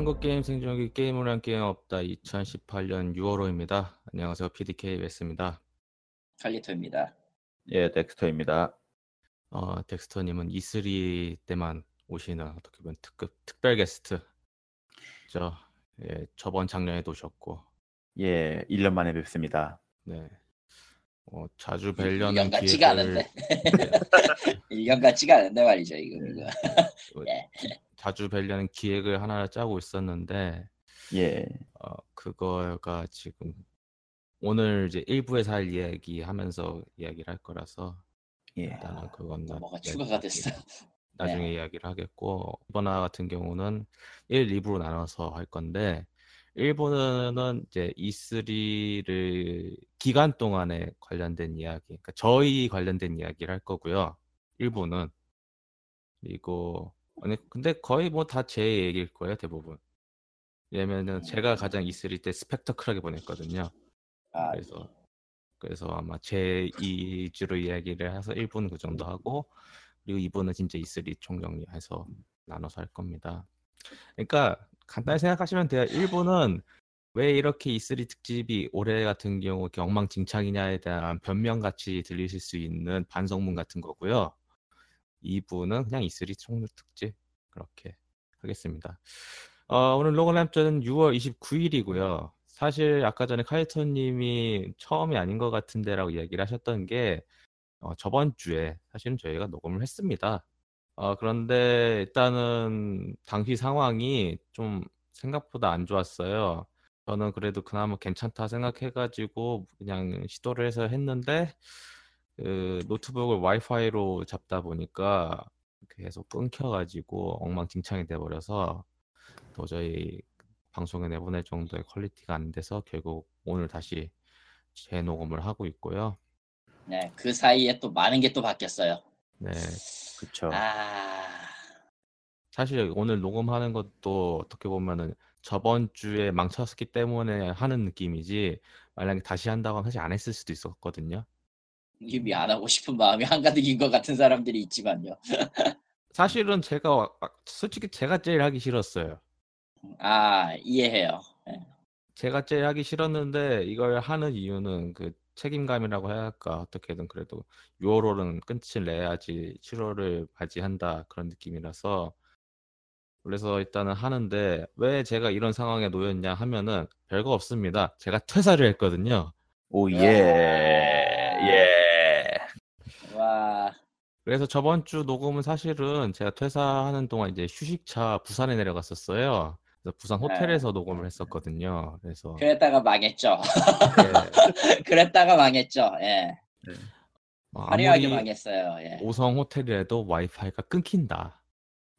한국 게임 생존기 게임을 한 게임 없다 2018년 6월호입니다. 안녕하세요. PDK 웨스입니다. 칼리토입니다. 예, 덱스터입니다. 어, 덱스터님은 E3 때만 오시는 어떻게 보면 특급 특별 게스트. 저 예, 저번 작년에도 오셨고, 예, 1년 만에 뵙습니다. 네. 어, 자주 뵈려는 1년 같지가 기회를 않은데. 1년 같지가 않은데 말이죠, 이거. 이거. 어, 예. 자주 뵈려는 기획을 하나 짜고 있었는데, 예, 어, 그거가 지금 오늘 이제 1부에서 할 이야기 하면서 이야기를 할 거라서 예. 일단은 그건 나- 뭐가 내- 추가가 됐어. 나중에 네. 이야기를 하겠고 이번 화 같은 경우는 1, 2부로 나눠서 할 건데 1부는 이제 E3를 기간 동안에 관련된 이야기, 그러니까 저희 관련된 이야기를 할 거고요. 1부는 그리고 아니 근데 거의 뭐 다 제 얘기일 거예요 대부분. 왜냐면은 제가 가장 E3 때 스펙터클하게 보냈거든요. 아, 그래서 그래서 아마 제 2주로 이야기를 해서 1부는 그 정도 하고 그리고 2부는 진짜 E3 총정리해서 나눠서 할 겁니다. 그러니까 간단히 생각하시면 돼요. 1부는 왜 이렇게 E3 특집이 올해 같은 경우 이렇게 엉망진창이냐에 대한 변명같이 들리실 수 있는 반성문 같은 거고요. 2부는 그냥 E3 총력 특집 그렇게 하겠습니다. 어, 오늘 로그램전은 6월 29일이고요. 사실 아까 전에 카이토님이 처음이 아닌 것 같은데라고 이야기를 하셨던 게 어, 저번 주에 사실은 저희가 녹음을 했습니다. 어, 그런데 일단은 당시 상황이 좀 생각보다 안 좋았어요. 저는 그래도 그나마 괜찮다 생각해가지고 그냥 시도를 해서 했는데 그 노트북을 와이파이로 잡다 보니까 계속 끊겨가지고 엉망진창이 돼버려서 도저히 방송에 내보낼 정도의 quality가 안 돼서 결국 오늘 다시 재녹음을 하고 있고요. 네, 그 사이에 또 많은 게 또 바뀌었어요. 네, 그쵸. 아, 사실 오늘 녹음하는 것도 어떻게 보면은 저번 주에 망쳤기 때문에 하는 느낌이지 만약에 다시 한다고 하면 사실 안 했을 수도 있었거든요. 이미 안 하고 싶은 마음이 한가득인 것 같은 사람들이 있지만요. 사실은 제가 와- 아, 솔직히 제가 제일 하기 싫었어요. 아, 이해해요. 예. 제가 제일 하기 싫었는데 이걸 하는 이유는 그 책임감이라고 해야 할까 어떻게든 그래도 6월호는 끝을 내야지 7월을 맞이한다 그런 느낌이라서 그래서 일단은 하는데 왜 제가 이런 상황에 놓였냐 하면은 별거 없습니다. 제가 퇴사를 했거든요. 오, 예, 예. 와, 그래서 저번 주 녹음은 사실은 제가 퇴사하는 동안 이제 휴식차 부산에 내려갔었어요. 그래서 부산 네. 호텔에서 녹음을 했었거든요. 그래서 그랬다가 망했죠. 예, 그랬다가 망했죠. 예. 어, 화려하게 아무리 망했어요. 예. 5성 호텔이라도 와이파이가 끊긴다.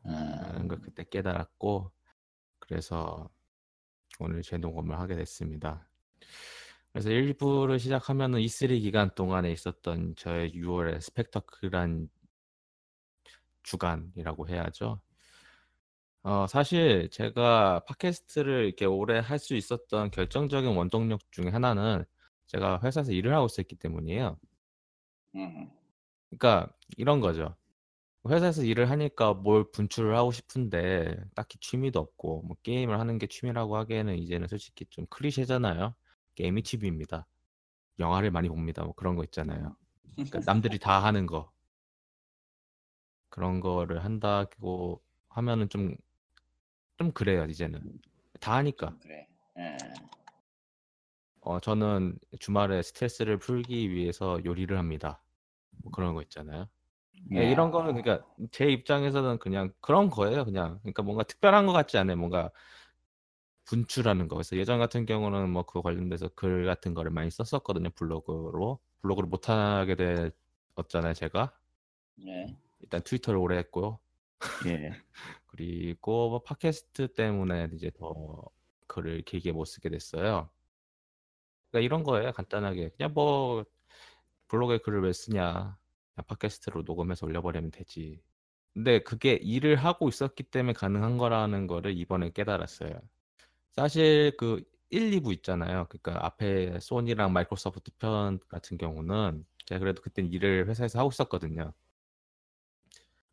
음, 라는 걸 그때 깨달았고 그래서 오늘 재녹음을 하게 됐습니다. 그래서 1부를 시작하면은 E3 기간 동안에 있었던 저의 6월의 스펙터클한 주간이라고 해야죠. 어, 사실 제가 팟캐스트를 이렇게 오래 할 수 있었던 결정적인 원동력 중에 하나는 제가 회사에서 일을 하고 있었기 때문이에요. 음, 그러니까 이런 거죠. 회사에서 일을 하니까 뭘 분출을 하고 싶은데 딱히 취미도 없고 뭐 게임을 하는 게 취미라고 하기에는 이제는 솔직히 좀 클리셰잖아요. 게임이 취미입니다. 영화를 많이 봅니다. 뭐 그런 거 있잖아요. 그러니까 남들이 다 하는 거 그런 거를 한다고 하면은 좀 좀 그래요 이제는 다 하니까. 그래. 예. 어 저는 주말에 스트레스를 풀기 위해서 요리를 합니다. 뭐 그런 거 있잖아요. 예, 예. 이런 거는 그러니까 제 입장에서는 그냥 그런 거예요. 그냥 그러니까 뭔가 특별한 것 같지 않아요. 뭔가 분출하는 거. 그래서 예전 같은 경우는 뭐 그거 관련돼서 글 같은 거를 많이 썼었거든요. 블로그로 블로그를 못 하게 됐잖아요. 제가 예. 일단 트위터를 오래 했고요. 예. 그리고 뭐 팟캐스트 때문에 이제 더 글을 길게 못 쓰게 됐어요. 그러니까 이런 거예요. 간단하게 그냥 뭐 블로그에 글을 왜 쓰냐. 그냥 팟캐스트로 녹음해서 올려버리면 되지. 근데 그게 일을 하고 있었기 때문에 가능한 거라는 거를 이번에 깨달았어요. 사실 그 1, 2부 있잖아요. 그러니까 앞에 소니랑 마이크로소프트 편 같은 경우는 제가 그래도 그때 일을 회사에서 하고 있었거든요.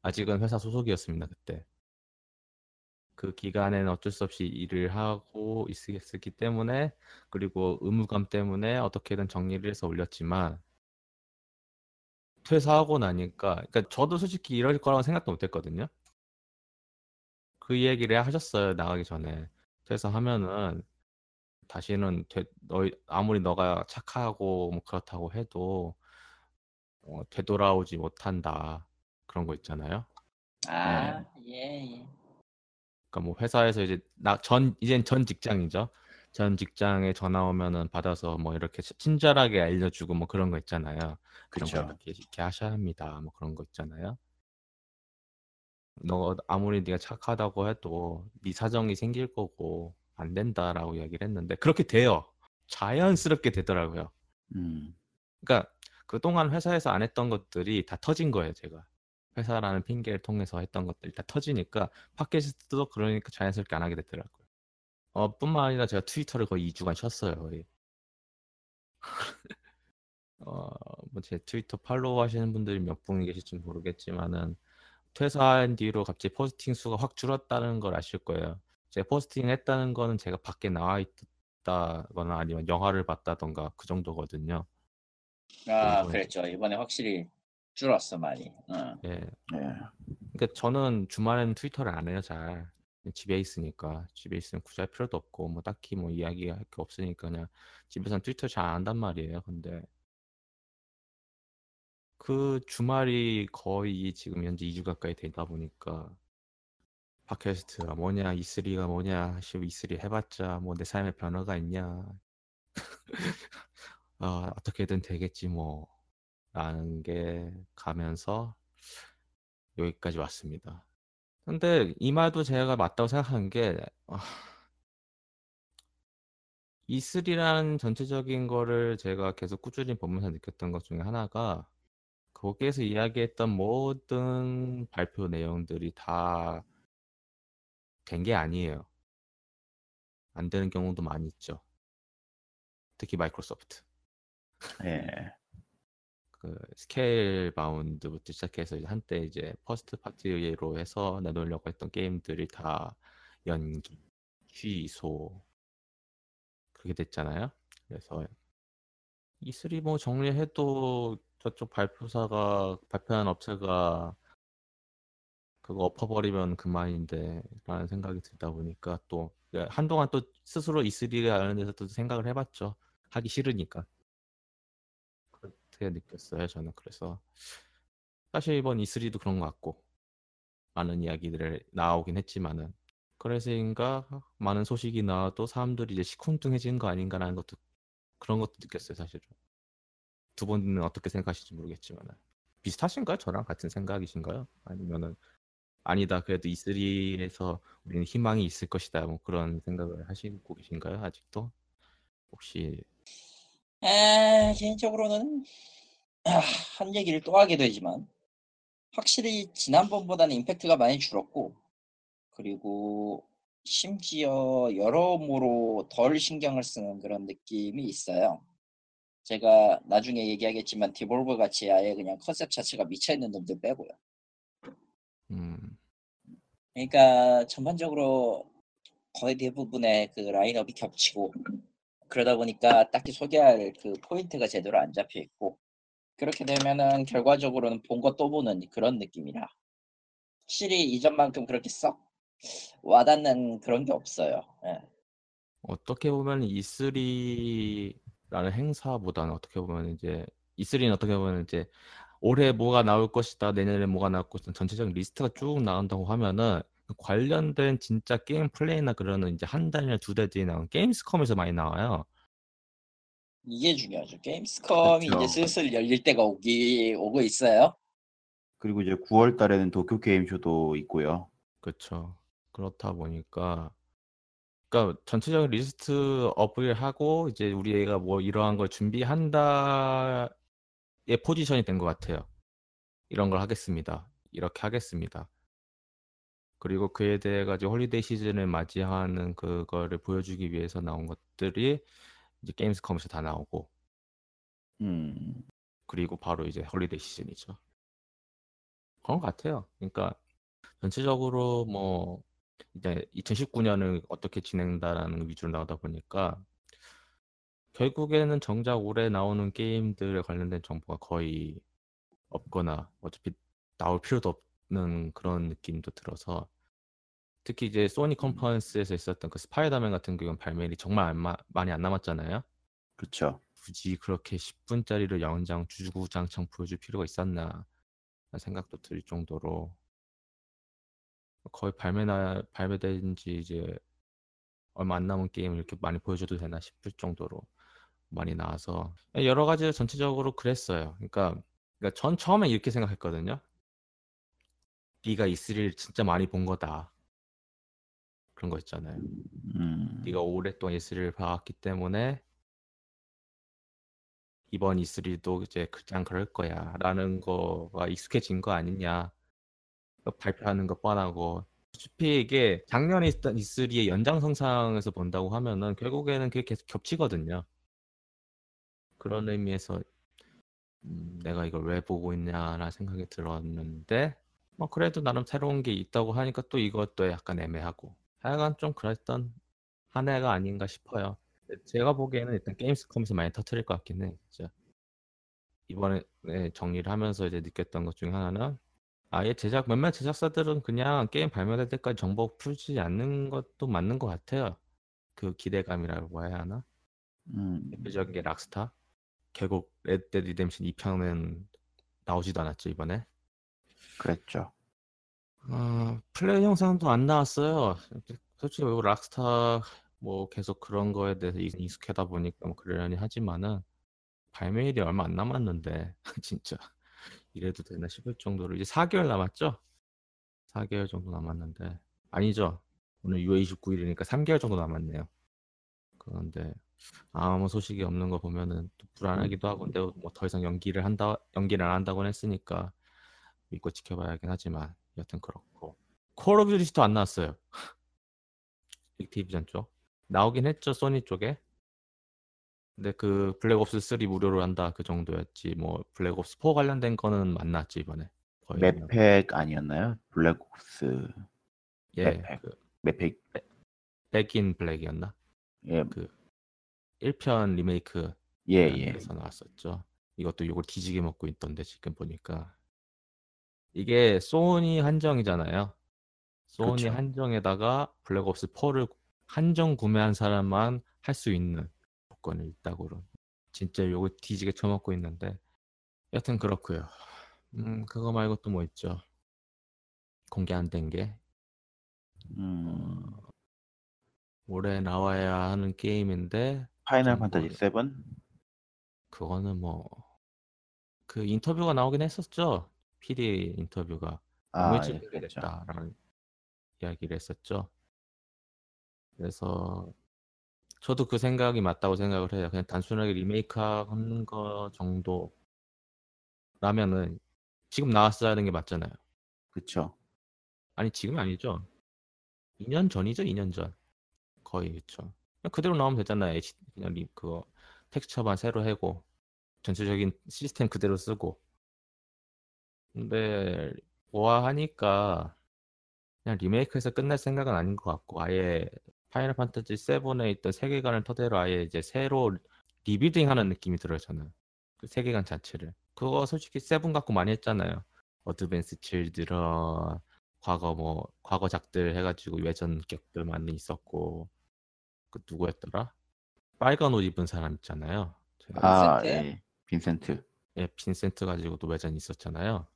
아직은 회사 소속이었습니다, 그때. 그 기간에는 어쩔 수 없이 일을 하고 있었기 때문에 그리고 의무감 때문에 어떻게든 정리를 해서 올렸지만 퇴사하고 나니까 그러니까 저도 솔직히 이럴 거라고 생각도 못했거든요. 그 얘기를 하셨어요 나가기 전에 퇴사하면은 다시는 되, 너 아무리 너가 착하고 뭐 그렇다고 해도 어, 되돌아오지 못한다 그런 거 있잖아요. 아, 예, 예. 그러니까 뭐 회사에서 이제 나 전 이젠 전 직장이죠. 전 직장에 전화 오면은 받아서 뭐 이렇게 치- 친절하게 알려주고 뭐 그런 거 있잖아요. 그런 거. 이렇게, 이렇게 하셔야 합니다. 뭐 그런 거 있잖아요. 너 아무리 네가 착하다고 해도 네 사정이 생길 거고 안 된다라고 이야기를 했는데 그렇게 돼요. 자연스럽게 되더라고요. 음. 그러니까 그동안 회사에서 안 했던 것들이 다 터진 거예요, 제가. 회사라는 핑계를 통해서 했던 것들이 다 터지니까 팟캐스트도 그러니까 자연스럽게 안 하게 되더라고요. 어, 뿐만 아니라 제가 트위터를 거의 2주간 쉬었어요, 거의. 어, 뭐 제 트위터 follow 하시는 분들이 몇 분 계실지 모르겠지만은 퇴사한 뒤로 갑자기 포스팅 수가 확 줄었다는 걸 아실 거예요. 제가 포스팅 했다는 거는 제가 밖에 나와 있다거나 아니면 영화를 봤다던가 그 정도거든요. 아, 그랬죠. 이번에 확실히 줄었어 많이. 어. 예. 예. 그러니까 저는 주말에는 트위터를 안 해요, 잘. 집에 있으니까. 집에 있으면 굳이 할 필요도 없고, 뭐 딱히 뭐 이야기할 게 없으니까 그냥 집에서는 트위터 잘 안 한단 말이에요. 근데 그 주말이 거의 지금 현재 2주 가까이 되다 보니까 팟캐스트가 뭐냐, E3가 뭐냐, 하시고 E3 해봤자 뭐 내 삶에 변화가 있냐. 아, 어떻게든 되겠지 뭐. 라는 게 가면서 여기까지 왔습니다. 근데 이 말도 제가 맞다고 생각하는 게 아, E3라는 전체적인 거를 제가 계속 꾸준히 보면서 느꼈던 것 중에 하나가 거기에서 이야기했던 모든 발표 내용들이 다 된 게 아니에요. 안 되는 경우도 많이 있죠. 특히 마이크로소프트. 예. 그 스케일 바운드부터 시작해서 이제 한때 이제 first party로 해서 내놓으려고 했던 게임들이 다 연기, 취소 그렇게 됐잖아요. 그래서 E3 뭐 정리해도 저쪽 발표사가 발표한 업체가 그거 엎어버리면 그만인데 라는 생각이 들다 보니까 또 한동안 또 스스로 E3에 관련해서 또 생각을 해봤죠. 하기 싫으니까. 그렇게 느꼈어요 저는 그래서. 사실 이번 E3도 그런 것 같고 많은 이야기들을 나오긴 했지만은 그래서인가 많은 소식이 나와도 사람들이 이제 시큰둥해지는 거 아닌가라는 것도 그런 것도 느꼈어요 사실은. 두 분은 어떻게 생각하실지 모르겠지만은. 비슷하신가요? 저랑 같은 생각이신가요? 아니면은 아니다 그래도 E3에서 우리는 희망이 있을 것이다 뭐 그런 생각을 하시고 계신가요 아직도? 혹시 에, 개인적으로는 아, 한 얘기를 또 하게 되지만 확실히 지난번보다는 임팩트가 많이 줄었고 그리고 심지어 여러모로 덜 신경을 쓰는 그런 느낌이 있어요. 제가 나중에 얘기하겠지만 디볼버 같이 아예 그냥 컨셉 자체가 미쳐 있는 놈들 빼고요. 음 그러니까 전반적으로 거의 대부분의 그 라인업이 겹치고 그러다 보니까 딱히 소개할 그 포인트가 제대로 안 잡혀 있고 그렇게 되면은 결과적으로는 본 거 또 보는 그런 느낌이라 확실히 이전만큼 그렇게 썩 와닿는 그런 게 없어요. 예. 어떻게 보면 E3라는 행사보다는 어떻게 보면 이제 E3는 어떻게 보면 이제 올해 뭐가 나올 것이다, 내년에 뭐가 나올 것이다, 전체적인 리스트가 쭉 나온다고 하면은 그 관련된 진짜 게임 플레이나 그러는 이제 한 달이나 두 달 뒤에 나온 게임스컴에서 많이 나와요. 이게 중요하죠. 게임스컴이 그렇죠. 이제 슬슬 열릴 때가 오기 오고 있어요. 그리고 이제 9월 달에는 도쿄 게임쇼도 있고요. 그렇죠. 그렇다 보니까 그러니까 전체적인 list up을 하고 이제 우리 애가 뭐 이러한 걸 준비한다의 포지션이 된 것 같아요. 이런 걸 하겠습니다. 이렇게 하겠습니다. 그리고 그에 대해 가지고 holiday season을 맞이하는 그거를 보여주기 위해서 나온 것들이 이제 게임스컴에서 다 나오고 음. 그리고 바로 이제 holiday season이죠. 그런 것 같아요. 그러니까 전체적으로 뭐 이제 2019년을 어떻게 진행된다라는 위주로 나오다 보니까 결국에는 정작 올해 나오는 게임들에 관련된 정보가 거의 없거나 어차피 나올 필요도 없 는 그런 느낌도 들어서 특히 이제 소니 컨퍼런스에서 있었던 그 스파이더맨 같은 경우는 발매일이 정말 안 마- 많이 안 남았잖아요. 그렇죠. 굳이 그렇게 10분짜리를 연장 주구장창 보여줄 필요가 있었나 생각도 들 정도로 거의 발매나 발매된 지 이제 얼마 안 남은 게임을 이렇게 많이 보여줘도 되나 싶을 정도로 많이 나와서 여러 가지 전체적으로 그랬어요. 그러니까, 그러니까 전 처음에 이렇게 생각했거든요. 네가 E3를 진짜 많이 본 거다. 그런 거 있잖아요. 음, 네가 오랫동안 E3를 봐왔기 때문에 이번 E3도 이제 그냥 그럴 거야. 라는 거가 익숙해진 거 아니냐. 발표하는 거 뻔하고. 어차피 이게 작년에 있던 E3의 연장선상에서 본다고 하면은 결국에는 그게 계속 겹치거든요. 그런 의미에서 음, 내가 이걸 왜 보고 있냐라는 생각이 들었는데 뭐 그래도 나름 새로운 게 있다고 하니까 또 이것도 약간 애매하고 하여간 좀 그랬던 한 해가 아닌가 싶어요 제가 보기에는 일단 게임스컴에서 많이 터트릴 것 같긴 해. 진짜. 이번에 네, 정리를 하면서 이제 느꼈던 것 중에 하나는 아예 제작 몇몇 제작사들은 그냥 게임 발매될 때까지 정보 풀지 않는 것도 맞는 것 같아요. 그 기대감이라고 해야 하나? 음, 대표적인 게 락스타. 결국 레드 리뎀션 2편은 나오지도 않았죠 이번에. 그랬죠. 아, 플레이 영상도 안 나왔어요. 솔직히 뭐 락스타 뭐 계속 그런 거에 대해서 익- 익숙하다 보니까 뭐 그러려니 하지만은 발매일이 얼마 안 남았는데 진짜 이래도 되나 싶을 정도로 이제 4개월 남았죠? 4개월 정도 남았는데 아니죠. 오늘 6월 29일이니까 3개월 정도 남았네요. 그런데 아무 소식이 없는 거 보면은 또 불안하기도 하고 근데 뭐 더 이상 연기를 한다 연기를 안 한다고는 했으니까 믿고 지켜봐야긴 하지만 여튼 그렇고 콜 오브 듀티도 안 나왔어요. 액티비전 쪽 나오긴 했죠 소니 쪽에. 근데 그 블랙옵스 3 무료로 한다 그 정도였지 뭐 블랙옵스 4 관련된 거는 안 나왔지 이번에 거의 map pack 아니었나요? 블랙옵스 예, map pack. 그 map pack 백인 블랙이었나? 예, 1편 리메이크 예, 예. 에서 나왔었죠. 이것도 욕을 뒤지게 먹고 있던데 지금 보니까 이게 소니 한정이잖아요. 소니 그쵸. 한정에다가 블랙옵스 4를 한정 구매한 사람만 할 수 있는 조건이 있다고 진짜 요거 뒤지게 쳐먹고 있는데 여튼 그렇고요. 음 그거 말고 또 뭐 있죠? 공개 안 된 게 음, 올해 나와야 하는 게임인데 파이널 좀 판타지 뭐- 7? 그거는 뭐 그 인터뷰가 나오긴 했었죠. PD 인터뷰가 너무 아, 일찍 예, 공개됐 그렇죠. 다라는 이야기를 했었죠. 그래서 저도 그 생각이 맞다고 생각을 해요. 그냥 단순하게 리메이크하는 거 정도라면은 지금 나왔어야 하는 게 맞잖아요. 그쵸. 아니 지금이 아니죠. 2년 전이죠, 2년 전. 거의. 그냥 그대로 나오면 되잖아요. 그냥 리, 그거 텍스처만 새로 해고 전체적인 시스템 그대로 쓰고. 근데 보아하니까 그냥 리메이크해서 끝날 생각은 아닌 것 같고 아예 파이널 판타지 7에 있던 세계관을 토대로 아예 이제 새로 rebuilding하는 느낌이 들어요 저는 그 세계관 자체를 그거 솔직히 세븐 갖고 많이 했잖아요 어드밴스 칠드런 과거 뭐 과거작들 해가지고 외전 격들 많이 있었고 그 누구였더라 빨간 옷 입은 사람 있잖아요 제가 아, 빈센트? 예. 빈센트. 예 빈센트 가지고도 외전 있었잖아요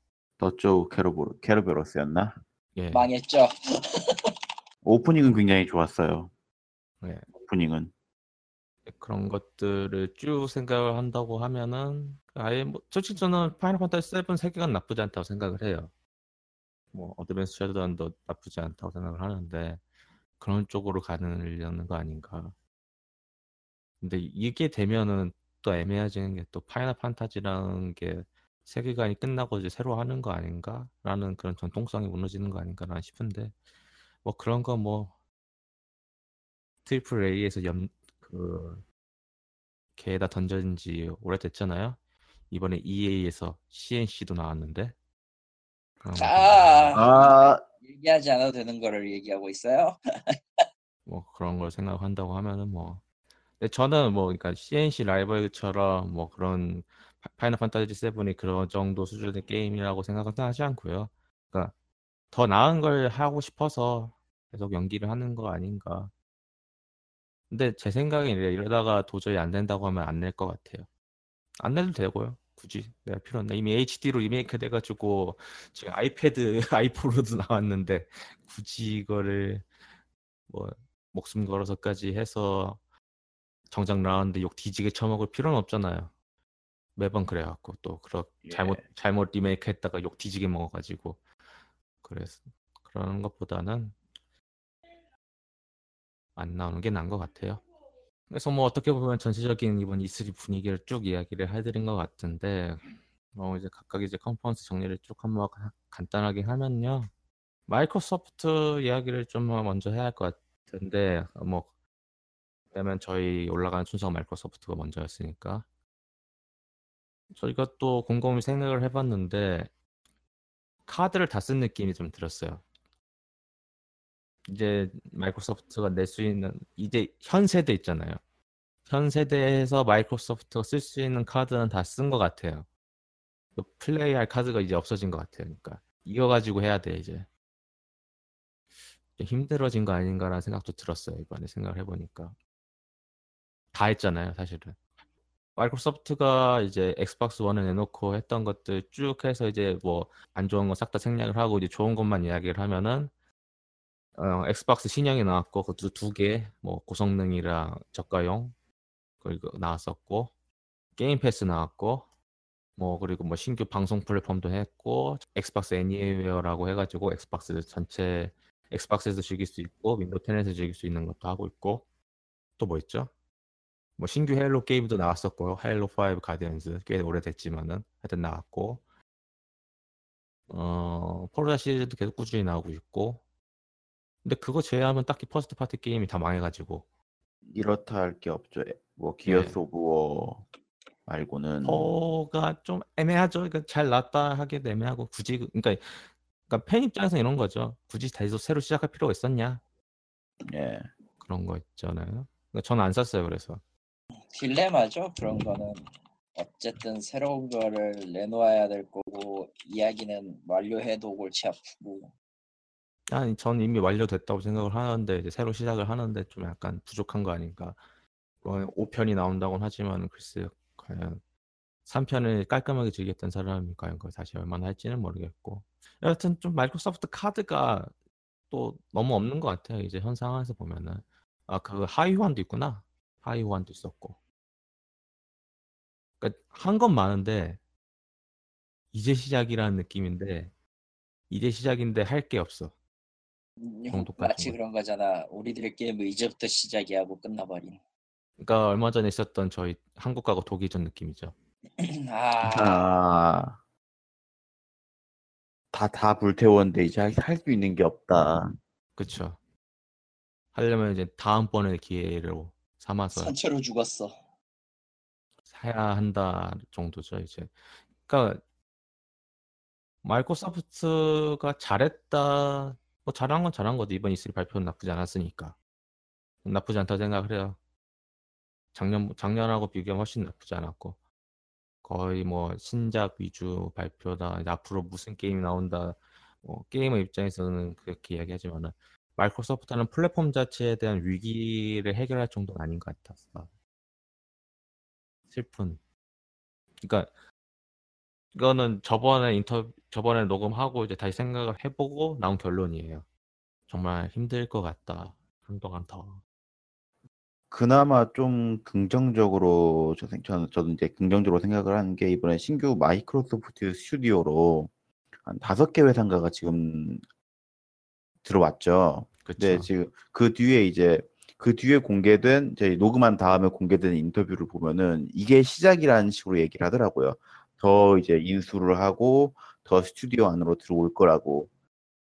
Dirge 케르베, 케르베로스였나? 예 망했죠. 오프닝은 굉장히 좋았어요. 네. 오프닝은. 그런 것들을 쭉 생각을 한다고 하면은 아예 뭐 솔직히 저는 파이널 판타지 7 세계관 나쁘지 않다고 생각을 해요. 뭐 어드밴스 섀도우도 나쁘지 않다고 생각을 하는데 그런 쪽으로 가려는 거 아닌가. 근데 이게 되면은 또 애매해지는 게 또 파이널 판타지라는 게 세계관이 끝나고 이제 새로 하는 거 아닌가라는 그런 전통성이 무너지는 거 아닌가라는 싶은데 뭐 그런 거 뭐 triple A에서 염그 개에다 던져진 지 오래됐잖아요. 이번에 EA에서 C&C도 나왔는데 아, 아, 얘기하지 않아도 되는 거를 얘기하고 있어요. 뭐 그런 걸 생각한다고 하면은 뭐 근데 저는 뭐 그러니까 C&C 라이벌처럼 뭐 그런 파- 파이널 판타지 7이 그런 정도 수준의 게임이라고 생각은 하지 않고요. 그러니까 더 나은 걸 하고 싶어서 계속 연기를 하는 거 아닌가. 근데 제 이래- 이러다가 도저히 안 된다고 하면 안 낼 것 같아요. 안 내도 되고요. 굳이 내가 필요 없나. 이미 HD로 리메이크 돼가지고 지금 아이패드, 아이폰으로도 나왔는데 굳이 이거를 뭐 목숨 걸어서까지 해서 정작 나왔는데 욕 뒤지게 쳐먹을 필요는 없잖아요. 매번 그래갖고 또 그렇 예. 잘못 잘못 리메이크 했다가 욕 뒤지게 먹어가지고 그래서 그런 것보다는 안 나오는 게 나은 것 같아요. 그래서 뭐 어떻게 보면 전체적인 이번 E3 분위기를 쭉 이야기를 해드린 것 같은데 어 이제 각각 이제 컨퍼런스 정리를 쭉 한번 가- 간단하게 하면요. 마이크로소프트 이야기를 좀 먼저 해야 할 것 같은데 어, 뭐 왜냐면 저희 올라가는 순서가 마이크로소프트가 먼저였으니까 저희가 또 곰곰이 생각을 해봤는데 카드를 다 쓴 느낌이 좀 들었어요. 이제 마이크로소프트가 낼 수 있는 이제 현 세대 있잖아요. 현 세대에서 마이크로소프트가 쓸 수 있는 카드는 다 쓴 것 같아요. 또 플레이할 카드가 이제 없어진 것 같아요. 그러니까 이거 가지고 해야 돼 이제. 좀 힘들어진 거 아닌가라는 생각도 들었어요. 이번에 생각을 해보니까 다 했잖아요, 사실은. 마이크로소프트가 이제 엑스박스 원을 내놓고 했던 것들 쭉 해서 이제 뭐 안 좋은 거 싹 다 생략을 하고 이제 좋은 것만 이야기를 하면은 어, 엑스박스 신형이 나왔고 그것도 두 개, 뭐 고성능이랑 저가용 그리고 나왔었고 게임 패스 나왔고 뭐 그리고 뭐 신규 방송 플랫폼도 했고 엑스박스 애니웨어라고 해가지고 엑스박스 전체 엑스박스에서 즐길 수 있고 윈도우 10에서 즐길 수 있는 것도 하고 있고 또 뭐 있죠? 뭐 신규 헤일로 게임도 나왔었고요. 헤일로 5 가디언즈 꽤 오래됐지만은 하여튼 나왔고 어 포르자 시리즈도 계속 꾸준히 나오고 있고 근데 그거 제외하면 딱히 first party 게임이 다 망해가지고 이렇다 할 게 없죠. 뭐 네. 기어스 오브 워 말고는 포가 좀 애매하죠. 그러니까 잘 나왔다 하기도 애매하고 굳이 그- 그러니까 그러니까 팬 입장에서 이런 거죠. 굳이 다시 새로 시작할 필요가 있었냐 예. 그런 거 있잖아요. 그러니까 저는 안 샀어요. 그래서 딜레마죠 그런 거는. 어쨌든 새로운 거를 내놓아야 될 거고 이야기는 완료해도 골치 아프고 아니 전 이미 완료됐다고 생각을 하는데 이제 새로 시작을 하는데 좀 약간 부족한 거 아닌가. 뭐 5편이 나온다고는 하지만 글쎄요. 과연 3편을 깔끔하게 즐겼던 사람이 과연 그걸 다시 얼마나 할지는 모르겠고. 여하튼 좀 마이크로소프트 카드가 또 너무 없는 것 같아요. 이제 현 상황에서 보면은 아 그 하위 호환도 있구나. 하위 호환도 있었고. 그러니까 한 건 많은데 이제 시작이라는 느낌인데 이제 시작인데 할 게 없어. 정도 같은 마치 거. 그런 거잖아. 우리들의 게임은 이제부터 시작이 하고 끝나버린. 그러니까 얼마 전에 있었던 저희 한국하고 독일전 느낌이죠. 아, 아. 다다 불태웠는데 이제 할 수 있는 게 없다. 그쵸. 하려면 이제 다음번에 기회로 삼아서 산채로 죽었어. 사야 한다 정도죠, 이제. 그러니까 마이크로소프트가 잘했다. 뭐 잘한 건 잘한 거지. 이번 E3 발표는 나쁘지 않았으니까. 나쁘지 않다 생각을 해요. 작년 작년하고 비교하면 훨씬 나쁘지 않았고. 거의 뭐 신작 위주 발표다. 앞으로 무슨 게임이 나온다. 뭐 게이머 입장에서는 그렇게 이야기하지만은 마이크로소프트는 플랫폼 자체에 대한 위기를 해결할 정도는 아닌 것 같았어. 슬픈. 그러니까 이거는 저번에 인터 저번에 녹음하고 이제 다시 생각을 해보고 나온 결론이에요. 정말 힘들 것 같다. 한동안 더. 그나마 좀 긍정적으로 저 생- 저는 저도 이제 긍정적으로 생각을 하는 게 이번에 신규 마이크로소프트 스튜디오로 한 다섯 개 회사인가가 지금 들어왔죠. 그쵸? 네, 지금 그 뒤에 이제 그 뒤에 공개된 저희 녹음한 다음에 공개된 인터뷰를 보면은 이게 시작이라는 식으로 얘기를 하더라고요. 더 이제 인수를 하고 더 스튜디오 안으로 들어올 거라고.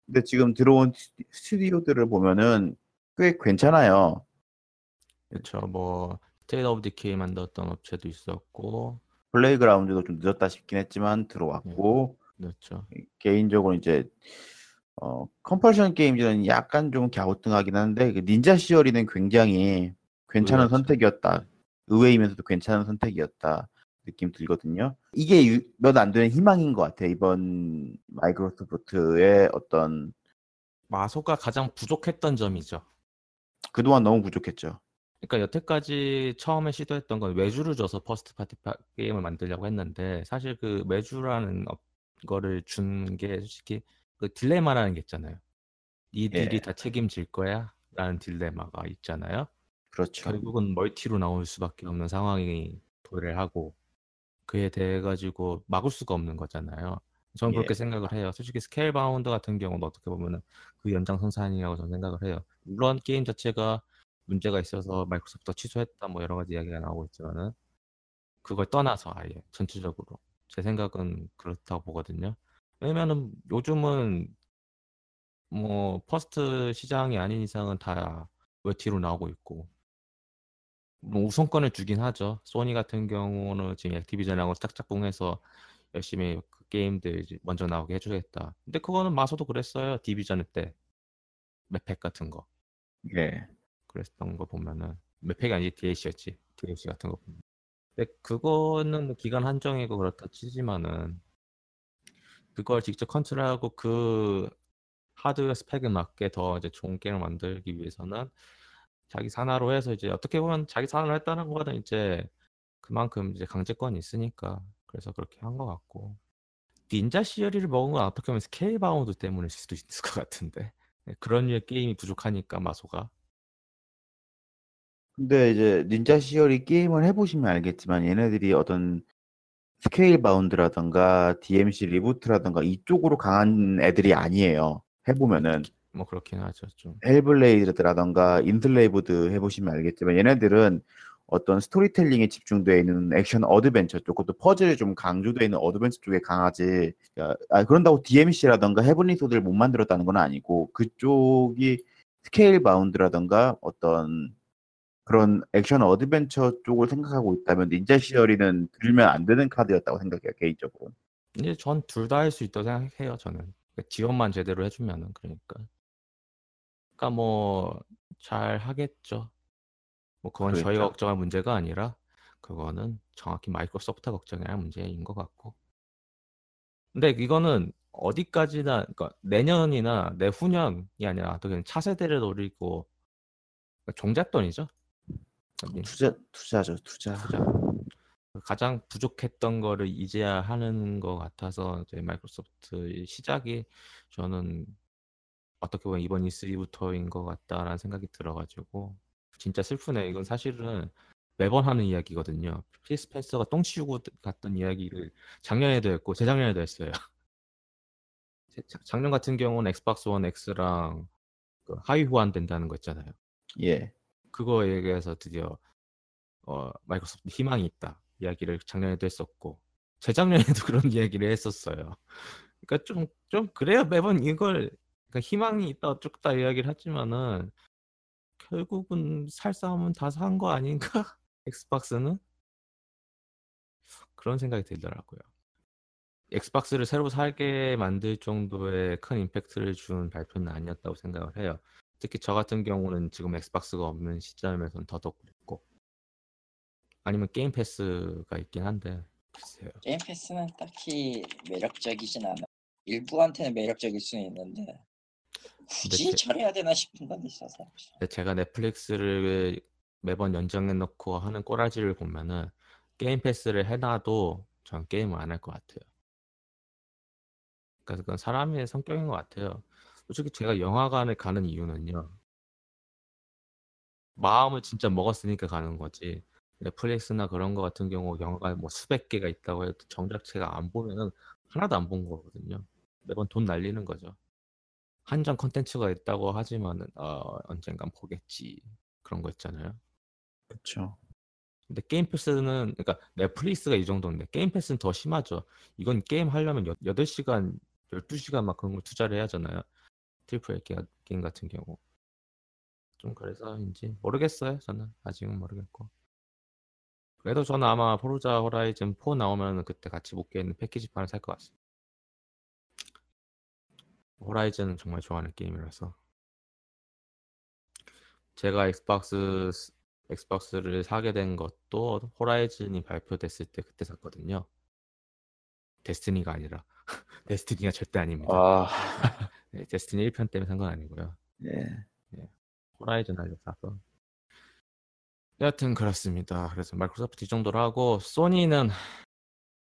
근데 지금 들어온 스튜- 스튜디오들을 보면은 꽤 괜찮아요. 그쵸. 뭐 스테이트 오브 디케이 만들었던 업체도 있었고, 플레이그라운드도 좀 늦었다 싶긴 했지만 들어왔고 그렇죠. 개인적으로 이제 어, 컴펄션 게임즈는 약간 좀 갸우뚱하긴 한데 그 닌자 시어리는 굉장히 괜찮은 의외였죠. 선택이었다. 의외이면서도 괜찮은 선택이었다. 느낌 들거든요. 이게 몇 안 되는 희망인 것 같아요. 이번 마이크로소프트의 어떤 마소가 가장 부족했던 점이죠. 그동안 너무 부족했죠. 그러니까 여태까지 처음에 시도했던 건 외주를 줘서 first party 파- 게임을 만들려고 했는데 사실 그 외주라는 업- 거를 준 게 솔직히 그 딜레마라는 게 있잖아요. 이 예. 다 책임질 거야? 라는 딜레마가 있잖아요. 그렇죠. 결국은 멀티로 나올 수밖에 없는 상황이 도래하고 그에 대해 가지고 막을 수가 없는 거잖아요. 저는 그렇게 예. 생각을 해요. 솔직히 스케일 바운드 같은 경우는 어떻게 보면은 그 연장선상이라고 저는 생각을 해요. 물론 게임 자체가 문제가 있어서 마이크로소프트가 취소했다 뭐 여러 가지 이야기가 나오고 있지만은 그걸 떠나서 아예 전체적으로 제 생각은 그렇다고 보거든요. 왜냐면은 요즘은 뭐 first 시장이 아닌 이상은 다 멀티로 나오고 있고 뭐 우선권을 주긴 하죠. 소니 같은 경우는 지금 액티비전하고 짝짝꿍해서 열심히 그 게임들 이제 먼저 나오게 해주겠다. 근데 그거는 마소도 그랬어요. 디비전 때 map pack 같은 거 예. 그랬던 거 보면은 map pack이 아니지 DLC였지. DLC 같은 거 보면. 근데 그거는 뭐 기간 한정이고 그렇다 치지만은 그걸 직접 컨트롤하고 그 하드웨어 스펙에 맞게 더 이제 좋은 게임을 만들기 위해서는 자기 산하로 해서 이제 어떻게 보면 자기 산하로 했다는 거는 이제 그만큼 이제 강제권이 있으니까 그래서 그렇게 한 것 같고. 닌자 시어리를 먹은 건 어떻게 보면 스케일 바운드 때문일 수도 있을 것 같은데. 네, 그런 류의 게임이 부족하니까 마소가. 근데 이제 닌자 시어리 게임을 해보시면 알겠지만 얘네들이 어떤 스케일 바운드라던가 DMC reboot라던가 이쪽으로 강한 애들이 아니에요. 해보면은 뭐 그렇긴 하죠 좀 헬블레이드라던가 인슬레이브드 해보시면 알겠지만 얘네들은 어떤 스토리텔링에 집중되어 있는 액션 어드벤처 쪽, 그것도 퍼즐이 좀 강조되어 있는 어드벤처 쪽에 강하지. 아, 그런다고 DMC라던가 헤븐리 소드를 못 만들었다는 건 아니고 그쪽이 스케일 바운드라던가 어떤 그런 액션 어드벤처 쪽을 생각하고 있다면 닌자 시어리는 들면 안 되는 카드였다고 생각해요 개인적으로. 이제 전 둘 다 할 수 있다고 생각해요 저는. 그러니까 지원만 제대로 해주면은 그러니까. 그러니까 뭐 잘 하겠죠. 뭐 그건 저희가 그렇죠. 걱정할 문제가 아니라 그거는 정확히 마이크로소프트가 걱정해야 할 문제인 것 같고. 근데 이거는 어디까지나 그러니까 내년이나 내후년이 아니라 어떻게 차세대를 노리고 그러니까 종잣돈이죠 여기 투자 투자죠 투자. 투자 가장 부족했던 거를 이제야 하는 것 같아서 이제 마이크로소프트의 시작이 저는 어떻게 보면 이번 E3부터인 것 같다라는 생각이 들어가지고 진짜 슬프네. 이건 사실은 매번 하는 이야기거든요. 필 스펜서가 똥 치우고 갔던 이야기를 작년에도 했고 재작년에도 했어요. 작년 같은 경우는 엑스박스 원 X랑 그 하위 호환 된다는 거 있잖아요. 예. 그거 얘기해서 드디어 어, 마이크로소프트 희망이 있다 이야기를 작년에도 했었고 재작년에도 그런 이야기를 했었어요. 그러니까 좀 좀 그래요 매번 이걸 그러니까 희망이 있다 어쩌다 이야기를 하지만은 결국은 살 사람은 다 산 거 아닌가? 엑스박스는 그런 생각이 들더라고요. 엑스박스를 새로 살게 만들 정도의 큰 임팩트를 준 발표는 아니었다고 생각을 해요. 특히 저 같은 경우는 지금 엑스박스가 없는 시점에서는 더더욱 그랬고 아니면 게임 패스가 있긴 한데 글쎄요. 게임 패스는 딱히 매력적이진 않아. 일부한테는 매력적일 수는 있는데 굳이 처리해야 되나 싶은 건 있어서. 제가 넷플릭스를 매번 연장해 놓고 하는 꼬라지를 보면은 게임 패스를 해놔도 전 게임을 안 할 것 같아요. 그러니까 그건 사람의 성격인 것 같아요. 솔직히 제가 영화관에 가는 이유는요. 마음을 진짜 먹었으니까 가는 거지. 넷플릭스나 그런 거 같은 경우 영화가 뭐 수백 개가 있다고 해도 정작 제가 안 보면은 하나도 안 본 거거든요. 매번 돈 날리는 거죠. 한정 컨텐츠가 있다고 하지만은 어, 언젠간 보겠지 그런 거 있잖아요. 그렇죠. 근데 게임 패스는 그러니까 넷플릭스가 이 정도인데 게임 패스는 더 심하죠. 이건 게임 하려면 여, 8시간, 12시간 막 그런 걸 투자를 해야 하잖아요. triple A 게임 같은 경우. 좀 그래서인지 모르겠어요. 저는 아직은 모르겠고. 그래도 저는 아마 포르자 호라이즌 4 나오면 그때 같이 못 깨는 패키지판을 살 것 같습니다. 호라이즌은 정말 좋아하는 게임이라서 제가 엑스박스 엑스박스를 사게 된 것도 호라이즌이 발표됐을 때 그때 샀거든요. 데스티니가 아니라 데스티니가 절대 아닙니다. 아, 네, 데스티니 1편 때문에 산 건 아니고요. 예. 호라이즌 하려 사서. 여하튼 그렇습니다. 그래서 마이크로소프트 이 정도로 하고 소니는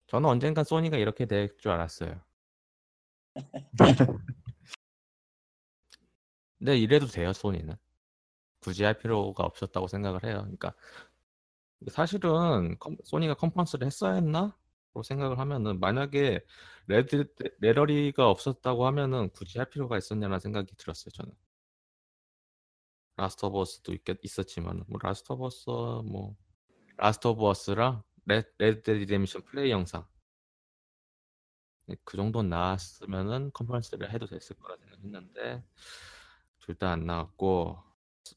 저는 언젠간 소니가 이렇게 될 줄 알았어요. 근데 이래도 돼요, 소니는. 굳이 할 필요가 없었다고 생각을 해요. 그러니까 사실은 컴- 소니가 컨퍼런스를 했어야 했나? 로 생각을 하면은 만약에 레드 레러리가 없었다고 하면은 굳이 할 필요가 있었냐는 생각이 들었어요, 저는. 라스트 오브 어스도 있었지만 뭐 라스트 오브 어스 뭐 라스트 오브 어스랑 레, 레드 리뎀션 플레이 영상 네, 그 정도는 나왔으면은 컨퍼런스를 해도 됐을 거라 생각했는데 둘 다 안 나왔고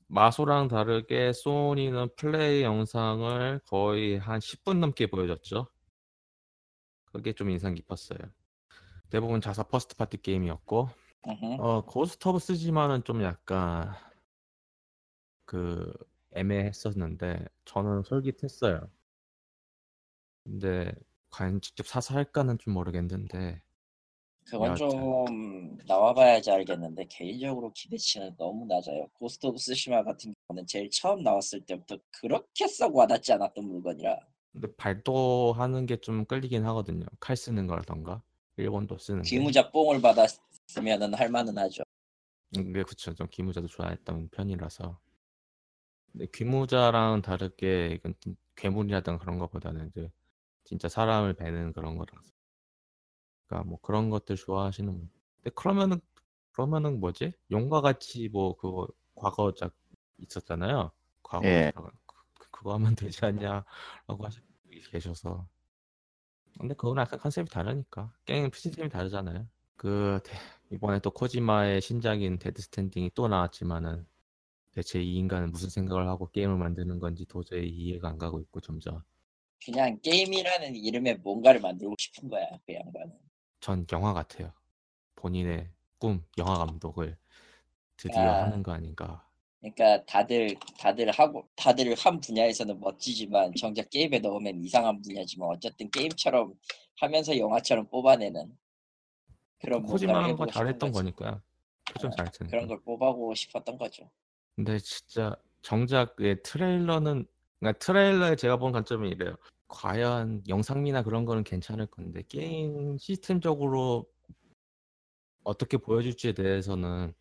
마소랑 다르게 소니는 플레이 영상을 거의 한 10분 넘게 보여줬죠. 그게 좀 인상 깊었어요. 대부분 자사 first party 게임이었고. 어 고스트 오브 쓰시마는 좀 약간 그 애매했었는데 저는 솔깃했어요. 근데 과연 직접 사서 할까는 좀 모르겠는데 그건 여하튼. 좀 나와봐야지 알겠는데 개인적으로 기대치는 너무 낮아요. 고스트 오브 쓰시마 같은 경우는 제일 처음 나왔을 때부터 그렇게 썩 와닿지 않았던 물건이라 근데 발도하는 게 좀 끌리긴 하거든요. 칼 쓰는 거라던가 일본도 쓰는데 귀무자 뽕을 받았으면은 할만은 하죠. 이게 그쵸. 좀 기무자도 좋아했던 편이라서. 근데 귀무자랑 다르게 이건 좀 괴물이라든 그런 것보다는 이제 진짜 사람을 베는 그런 거라서. 그러니까 뭐 그런 것들 좋아하시는 분. 근데 그러면은 그러면은 뭐지? 용과 같이 뭐 그거 과거작 있었잖아요. 과거 예. 그, 그거 하면 되지 않냐라고 하시는 분이 계셔서 근데 그건 약간 컨셉이 다르니까 게임 시스템이 다르잖아요 그 대- 이번에 또 코지마의 신작인 데스 스트랜딩이 또 나왔지만은 대체 이 인간은 무슨 생각을 하고 게임을 만드는 건지 도저히 이해가 안 가고 있고 점점 그냥 게임이라는 이름에 뭔가를 만들고 싶은 거야 그 양반은. 전 영화 같아요. 본인의 꿈 영화 감독을 드디어 아. 하는 거 아닌가. 그러니까 다들 다들 하고 다들 한 분야에서는 멋지지만 정작 게임에 넣으면 이상한 분야지만 어쨌든 게임처럼 하면서 영화처럼 뽑아내는 그런 코지마가 잘했던 거지. 거니까요. 표정 아, 잘했으니까. 그런 걸 뽑아보고 싶었던 거죠. 근데 진짜 정작 예, 트레일러는 그러니까 트레일러에 제가 본 관점이 이래요. 과연 영상미나 그런 거는 괜찮을 건데 게임 시스템적으로 어떻게 보여줄지에 대해서는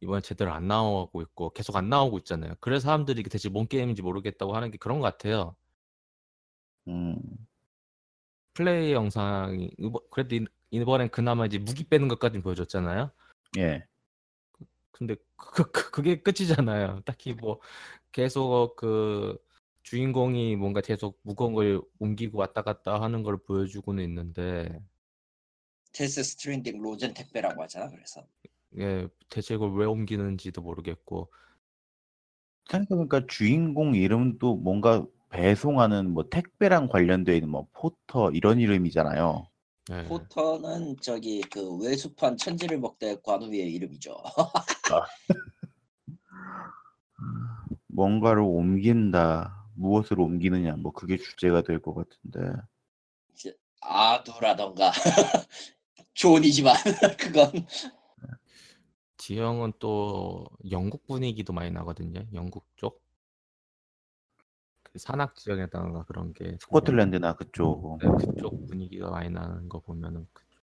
이번에 제대로 안 나오고 있고 계속 안 나오고 있잖아요. 그래서 사람들이 이게 대체 뭔 게임인지 모르겠다고 하는 게 그런 것 같아요. 음, 플레이 영상이 그래도 이- 이번엔 그나마 이제 무기 빼는 것까지 보여줬잖아요. 예. 근데 그, 그, 그게 끝이잖아요. 딱히 뭐 계속 그 주인공이 뭔가 계속 무거운 걸 옮기고 왔다 갔다 하는 걸 보여주고는 있는데 데스 스트랜딩 로젠 택배라고 하잖아. 그래서 예, 대체 이걸 왜 옮기는지도 모르겠고 생각해보니까 주인공 이름도 뭔가 배송하는 뭐 택배랑 관련되어 있는 뭐 포터 이런 이름이잖아요. 예. 포터는 저기 그 외수판 천지를 먹대 관우의 이름이죠. 뭔가를 옮긴다. 무엇을 옮기느냐. 뭐 그게 주제가 될 것 같은데. 아두라던가 존이지만 그건 지형은 또 영국 분위기도 많이 나거든요. 영국 쪽. 그 산악 지역에다가 그런 게 스코틀랜드나 그쪽. 네, 그쪽 분위기가 많이 나는 거 보면은 그쪽,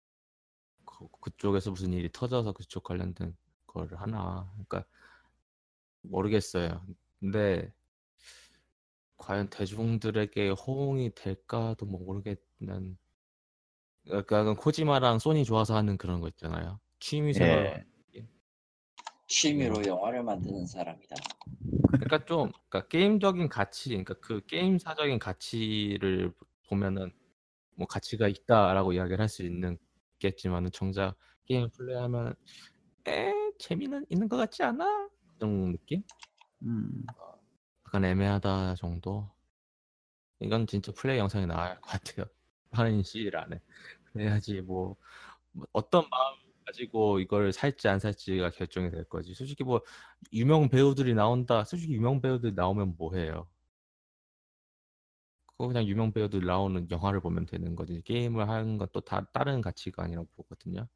그, 그쪽에서 무슨 일이 터져서 그쪽 관련된 거를 하나. 그러니까 모르겠어요. 근데 과연 대중들에게 호응이 될까도 뭐 모르겠는. 그러니까 코지마랑 소니 좋아서 하는 그런 거 있잖아요. 취미생활. 예. 취미로 영화를 만드는 사람이다. 그러니까 좀 그러니까 게임적인 가치, 그러니까 그 게임사적인 가치를 보면은 뭐 가치가 있다라고 이야기를 할 수 있는 겠지만은 정작 게임 플레이하면 에 재미는 있는 것 같지 않아? 그런 느낌? 음. 약간 애매하다 정도. 이건 진짜 플레이 영상이 나을 것 같아요. 하는 시일 안에 그래야지 뭐, 뭐 어떤 마음 가지고 이걸 살지 안 살지가 결정이 될 거지. 솔직히 뭐 유명 배우들이 나온다. 솔직히 유명 배우들 나오면 뭐 해요? 그거 그냥 유명 배우들 나오는 영화를 보면 되는 거지. 게임을 하는 건 또다 다른 가치가 아니라고 보거든요.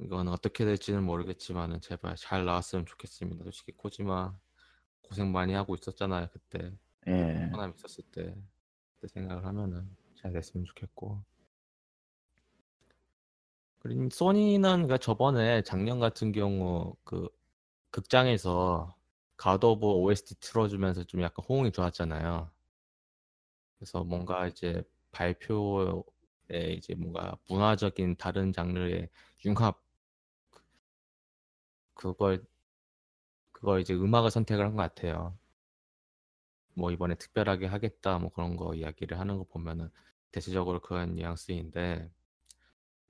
이건 어떻게 될지는 모르겠지만은 제발 잘 나왔으면 좋겠습니다. 솔직히 코지마 고생 많이 하고 있었잖아요 그때 예. 코나미 있었을 때 그때 생각을 하면은 잘 됐으면 좋겠고. 그리고 소니는 그러니까 저번에 작년 같은 경우 그 극장에서 갓 오브 워 OST 틀어주면서 좀 약간 호응이 좋았잖아요. 그래서 뭔가 이제 발표에 이제 뭔가 문화적인 다른 장르의 융합 그걸 그걸 이제 음악을 선택을 한 것 같아요. 뭐 이번에 특별하게 하겠다 뭐 그런 거 이야기를 하는 거 보면은 대체적으로 그런 뉘앙스인데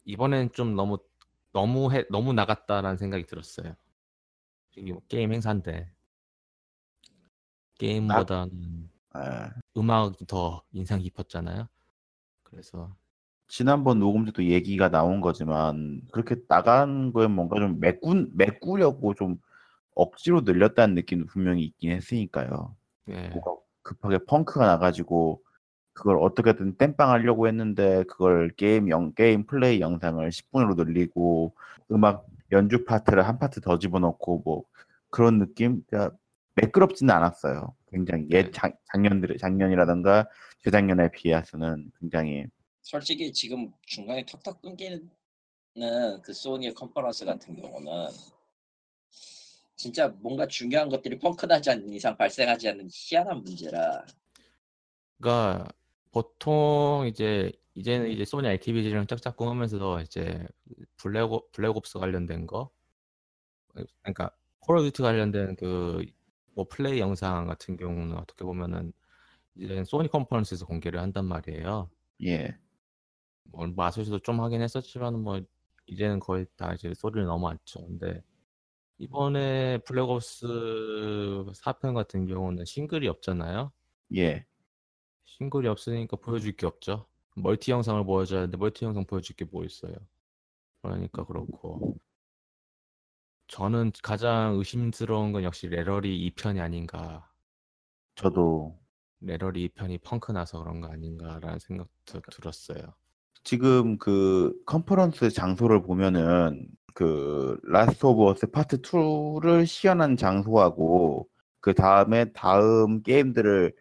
이번엔 좀 너무 너무 해 너무 나갔다라는 생각이 들었어요. 이게 뭐 게임 행사인데 게임보다는 예. 음악이 더 인상 깊었잖아요. 그래서 지난번 녹음 때도 얘기가 나온 거지만 그렇게 나간 거에 뭔가 좀 메꾸 메꾸려고 좀 억지로 늘렸다는 느낌도 분명히 있긴 했으니까요. 예, 뭐가 급하게 펑크가 나가지고 그걸 어떻게든 땜빵 하려고 했는데 그걸 게임 영 게임 플레이 영상을 10분으로 늘리고 음악 연주 파트를 한 파트 더 집어넣고 뭐 그런 느낌 그러니까 매끄럽지는 않았어요. 굉장히 네. 옛 작, 작년들 작년이라든가 재작년에 비해서는 굉장히 솔직히 지금 중간에 턱턱 끊기는 그 소니의 컨퍼런스 같은 경우는 진짜 뭔가 중요한 것들이 펑크나지 않는 이상 발생하지 않는 희한한 문제라 그러니까 보통 이제 이제는 이제 소니 액티비전이랑 짝짝꿍 하면서 이제 블랙오 블랙옵스 관련된 거 그러니까 콜 오브 듀티 관련된 그 뭐 플레이 영상 같은 경우는 어떻게 보면은 이제 소니 컨퍼런스에서 공개를 한단 말이에요. 예 뭐 마소도 좀 하긴 했었지만 뭐 이제는 거의 다 이제 소니로 넘어왔죠. 근데 이번에 블랙옵스 4편 같은 경우는 싱글이 없잖아요. 예. 싱글이 없으니까 보여줄 게 없죠. 멀티 영상을 보여줘야 하는데 멀티 영상 보여줄 게 뭐 있어요. 그러니까 그렇고 저는 가장 의심스러운 건 역시 레데리 2편이 아닌가. 저도 레데리 2편이 펑크 나서 그런 거 아닌가라는 생각도 들었어요. 지금 그 컨퍼런스 장소를 보면은 그 라스트 오브 어스 파트 2를 시연한 장소하고 그 다음에 다음 게임들을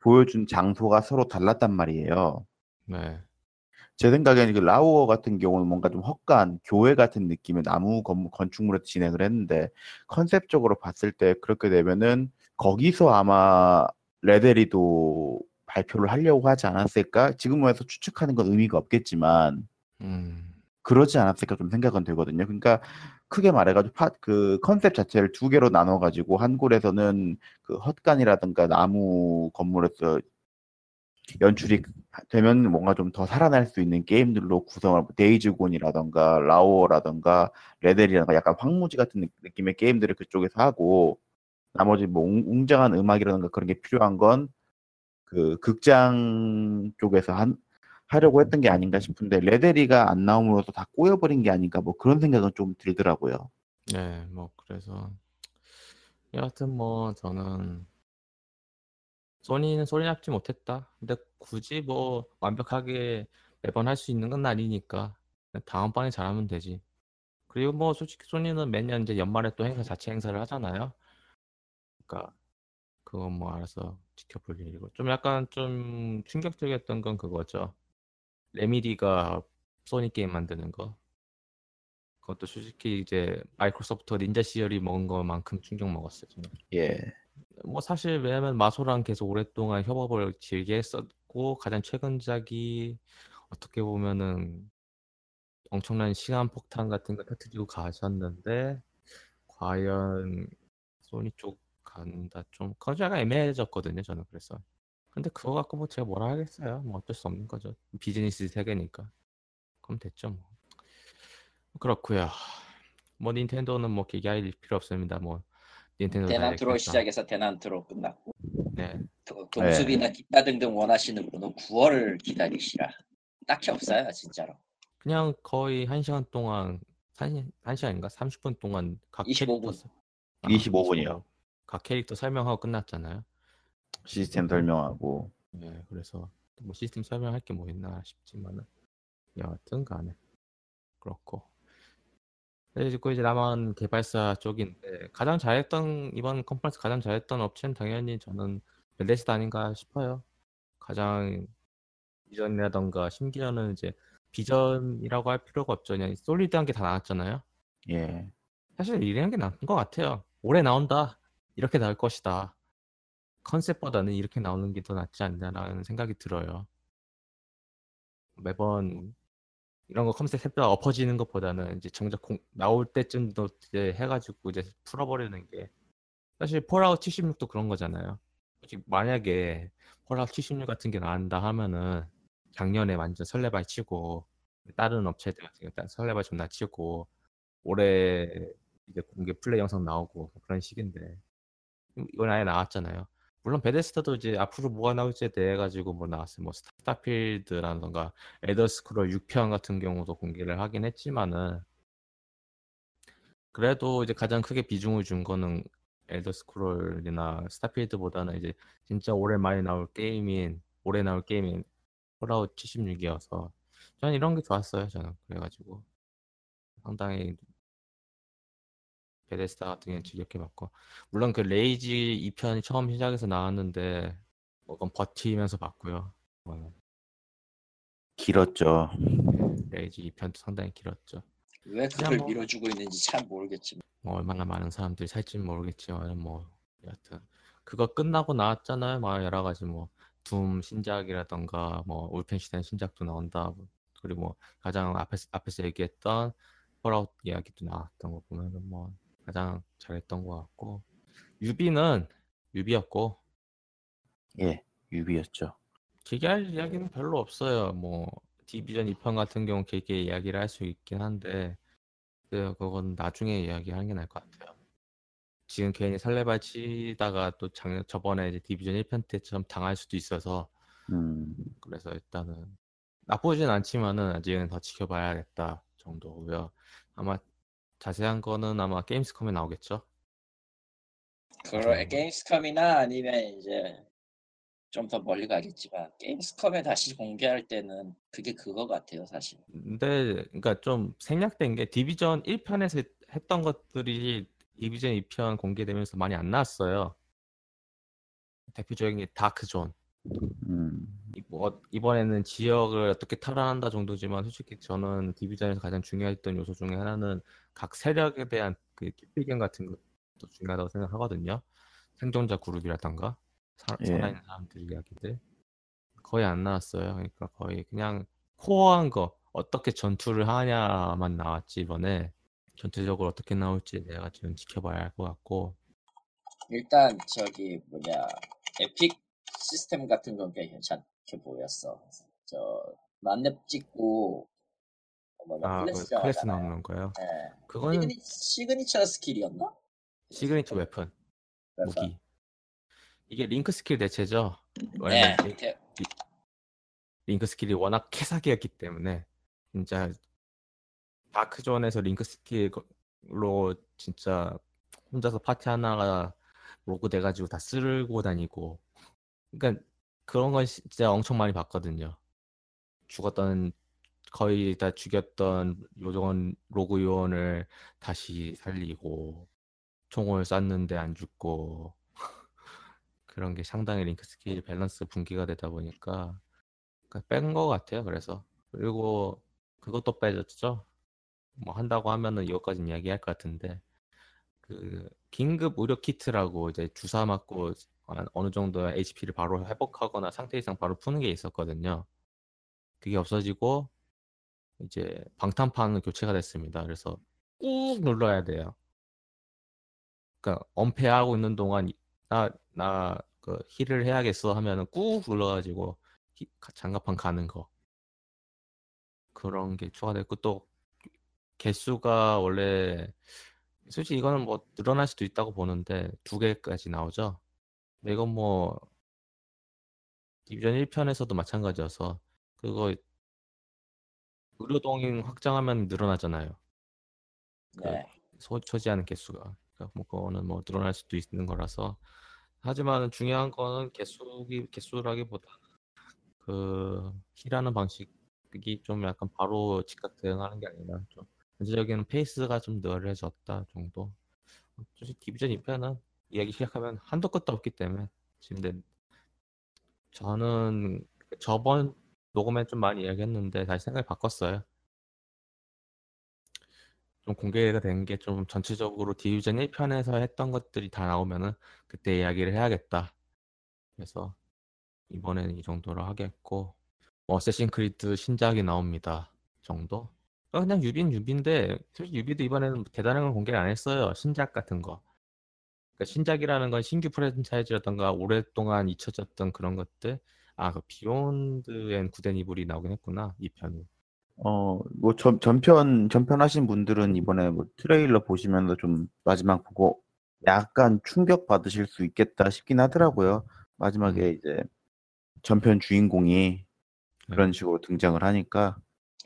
보여준 장소가 서로 달랐단 말이에요. 네. 제 생각에는 그 라오어 같은 경우는 뭔가 좀 헛간 교회 같은 느낌의 나무 건, 건축물에서 진행을 했는데 컨셉적으로 봤을 때 그렇게 되면은 거기서 아마 레데리도 발표를 하려고 하지 않았을까? 지금에서 추측하는 건 의미가 없겠지만 음. 그러지 않았을까 좀 생각은 되거든요. 그러니까 크게 말해가지고 파, 그 컨셉 자체를 두 개로 나눠가지고 한 골에서는 그 헛간이라든가 나무 건물에서 연출이 되면 뭔가 좀 더 살아날 수 있는 게임들로 구성을 데이즈곤이라던가 라오어라던가 레델이라던가 약간 황무지 같은 느- 느낌의 게임들을 그쪽에서 하고 나머지 뭐 웅- 웅장한 음악이라던가 그런 게 필요한 건 그 극장 쪽에서 한, 하려고 했던 게 아닌가 싶은데 레데리가 안 나옴으로써 다 꼬여버린 게 아닌가 뭐 그런 생각은 좀 들더라고요. 네, 뭐 그래서 여하튼 뭐 저는 소니는 소리납지 못했다. 근데 굳이 뭐 완벽하게 매번 할 수 있는 건 아니니까 그냥 다음 번에 잘하면 되지. 그리고 뭐 솔직히 소니는 매년 이제 연말에 또 행사 자체 행사를 하잖아요. 그러니까 그건 뭐 알아서 지켜볼 일이고 좀 약간 좀 충격적이었던 건 그거죠. 레미디가 소니 게임 만드는 거. 그것도 솔직히 이제 마이크로소프트 닌자 시절이 먹은 것만큼 충격 먹었어요. 저는. 예. 뭐 사실 왜냐면 마소랑 계속 오랫동안 협업을 길게 했었고 가장 최근작이 어떻게 보면은 엄청난 시간 폭탄 같은 거 터뜨리고 가셨는데 과연 소니 쪽 간다 좀 그건 좀 약간 애매해졌거든요 저는 그래서 근데 그거 갖고 뭐 제가 뭐라 하겠어요. 뭐 어쩔 수 없는 거죠. 비즈니스 세계니까. 그럼 됐죠 뭐. 그렇고요. 뭐 닌텐도는 뭐 얘기할 필요 없습니다. 뭐 닌텐도 대난투로 다이렉트에서- 시작해서 대난투로 끝났고. 네. 도- 동숲이나 기타 등등 원하시는 분은 9월을 기다리시라. 딱히 없어요 진짜로. 그냥 거의 한 시간 동안 한, 한 시간인가? 30분 동안 각 25분. 캐릭터 서- 아, 25분 이요. 각 캐릭터 설명하고 끝났잖아요. 시스템 설명하고 네, 그래서 뭐 시스템 설명할 게 뭐 있나 싶지만은 여하튼 간에 그렇고 그리고 이제 남은 개발사 쪽인데 가장 잘했던 이번 컨퍼런스 가장 잘했던 업체는 당연히 저는 벨레스다 아닌가 싶어요. 가장 비전이라던가 심지어는 이제 비전이라고 할 필요가 없죠. 그냥 솔리드한 게 다 나왔잖아요. 예. 사실 이런 게 나은 것 같아요. 올해 나온다. 이렇게 나올 것이다. 컨셉보다는 이렇게 나오는 게 더 낫지 않나라는 생각이 들어요. 매번 이런 거 컨셉 했다 엎어지는 것보다는 이제 정작 공- 나올 때쯤도 이제 해가지고 이제 풀어버리는 게 사실 폴아웃 76도 그런 거잖아요. 만약에 폴아웃 76 같은 게 나온다 하면은 작년에 완전 설레발 치고 다른 업체들 같은 경우 설레발 존나 치고 올해 이제 공개 플레이 영상 나오고 그런 식인데 이건 아예 나왔잖아요. 물론 베데스다도 이제 앞으로 뭐가 나올지에 대해 가지고 뭐 나왔어요. 뭐 스타필드라던가 엘더 스크롤 6편 같은 경우도 공개를 하긴 했지만은 그래도 이제 가장 크게 비중을 준 거는 엘더 스크롤이나 스타필드보다는 이제 진짜 올해 많이 나올 게임인 올해 나올 게임인 폴아웃 76이어서 저는 이런 게 좋았어요. 저는 그래가지고 상당히 베데스다 같은 경우는 즐겁게 봤고 물론 그 레이지 2편이 처음 시작해서 나왔는데 뭐 그건 버티면서 봤고요. 어, 길었죠. 레이지 2편도 상당히 길었죠. 왜 그냥 그걸 뭐- 밀어주고 있는지 참 모르겠지만 뭐 얼마나 많은 사람들이 살지는 모르겠지만 뭐 여하튼 그거 끝나고 나왔잖아요. 막 여러 가지 뭐 둠 신작이라던가 뭐 울펜슈타인 신작도 나온다. 그리고 뭐 가장 앞에서 앞에서 얘기했던 폴아웃 이야기도 나왔던 거 보면은 뭐 가장 잘했던 것 같고 유비는 유비였고 예. 유비였죠. 길게 할 이야기는 별로 없어요. 뭐 디비전 2편 같은 경우 길게 이야기를 할 수 있긴 한데 그 그건 나중에 이야기하는 게 나을 것 같아요. 지금 괜히 설레발 치다가 또 작년 저번에 이제 디비전 1편 때처럼 당할 수도 있어서 음. 그래서 일단은 나쁘진 않지만은 아직은 더 지켜봐야겠다 정도고요. 아마 자세한 거는 아마 게임스컴에 나오겠죠. 그러 음. 게임스컴이나 아니면 이제 좀 더 멀리 가겠지만 게임스컴에 다시 공개할 때는 그게 그거 같아요 사실 근데 그러니까 좀 생략된 게 디비전 1편에서 했던 것들이 디비전 2편 공개되면서 많이 안 나왔어요. 대표적인 게 다크존. 음. 이- 뭐 이번에는 지역을 어떻게 탈환한다 정도지만 솔직히 저는 디비전에서 가장 중요했던 요소 중에 하나는 각 세력에 대한 그 키피견 같은 것도 중요하다고 생각하거든요. 생존자 그룹이라던가 사, 예. 살아있는 사람들 이야기들 거의 안 나왔어요. 그러니까 거의 그냥 코어한 거 어떻게 전투를 하냐만 나왔지 이번에 전투적으로 어떻게 나올지 내가 지금 지켜봐야 할 것 같고 일단 저기 뭐냐 에픽 시스템 같은 건 꽤 괜찮게 보였어 저 만렙 찍고 뭐냐 아, 그 클래스 클래스 나오는 거예요. 예. 그거는 시그니, signature skill이었나? signature weapon 그래서 무기. 이게 link skill 대체죠. 네, 링- 대- link skill이 워낙 캐사기였기 때문에 진짜 다크존에서 link skill로 진짜 혼자서 파티 하나가 rogue 돼가지고 다 쓸고 다니고 그러니까 그런 건 진짜 엄청 많이 봤거든요. 죽었던 거의 다 죽였던 요원 rogue 요원을 다시 살리고 총을 쐈는데 안 죽고 그런 게 상당히 link skill 밸런스 붕괴가 되다 보니까 뺀 거 같아요. 그래서 그리고 그것도 빼졌죠. 뭐 한다고 하면은 이것까지는 이야기할 것 같은데 그 긴급 의료 키트라고 이제 주사 맞고 한 어느 정도 HP를 바로 회복하거나 상태 이상 바로 푸는 게 있었거든요. 그게 없어지고 이제 방탄판은 교체가 됐습니다. 그래서 꾹 눌러야 돼요. 그러니까 엄폐하고 있는 동안 나 나 그 힐을 해야겠어 하면은 꾹 눌러가지고 히- 장갑판 가는 거 그런 게 추가됐고 또 개수가 원래 솔직히 이거는 뭐 늘어날 수도 있다고 보는데 두 개까지 나오죠. 이건 뭐 디비전 1편에서도 마찬가지여서 그거 의료동인 확장하면 늘어나잖아요. 네. 소, 소지하는 개수가 그러니까 뭐 그거는 뭐 늘어날 수도 있는 거라서 하지만 중요한 거는 개수기 개수라기보다 그 힐하는 방식이 좀 약간 바로 즉각 대응하는 게 아니라 좀 전체적인 페이스가 좀 느려졌다 정도. 솔직히 디비전 2편은 이야기 시작하면 한도 끝도 없기 때문에 지금 근데 저는 저번 녹음에 좀 많이 이야기했는데 다시 생각을 바꿨어요. 좀 공개가 된 게 좀 전체적으로 디비전 1편에서 했던 것들이 다 나오면은 그때 이야기를 해야겠다. 그래서 이번에는 이 정도로 하겠고 뭐 어쌔신 크리드 신작이 나옵니다. 정도? 어, 그냥 유비는 유비인데 솔직히 유비도 이번에는 대단한 건 공개를 안 했어요. 신작 같은 거. 그러니까 신작이라는 건 신규 프랜차이즈라던가 오랫동안 잊혀졌던 그런 것들. 아, 그 비욘드 굿 앤 이블이 나오긴 했구나. 이 편이. 어, 뭐 전, 전편 전편 하신 분들은 이번에 뭐 트레일러 보시면서 좀 마지막 보고 약간 충격 받으실 수 있겠다 싶긴 하더라고요. 마지막에 이제 전편 주인공이 그런 식으로 등장을 하니까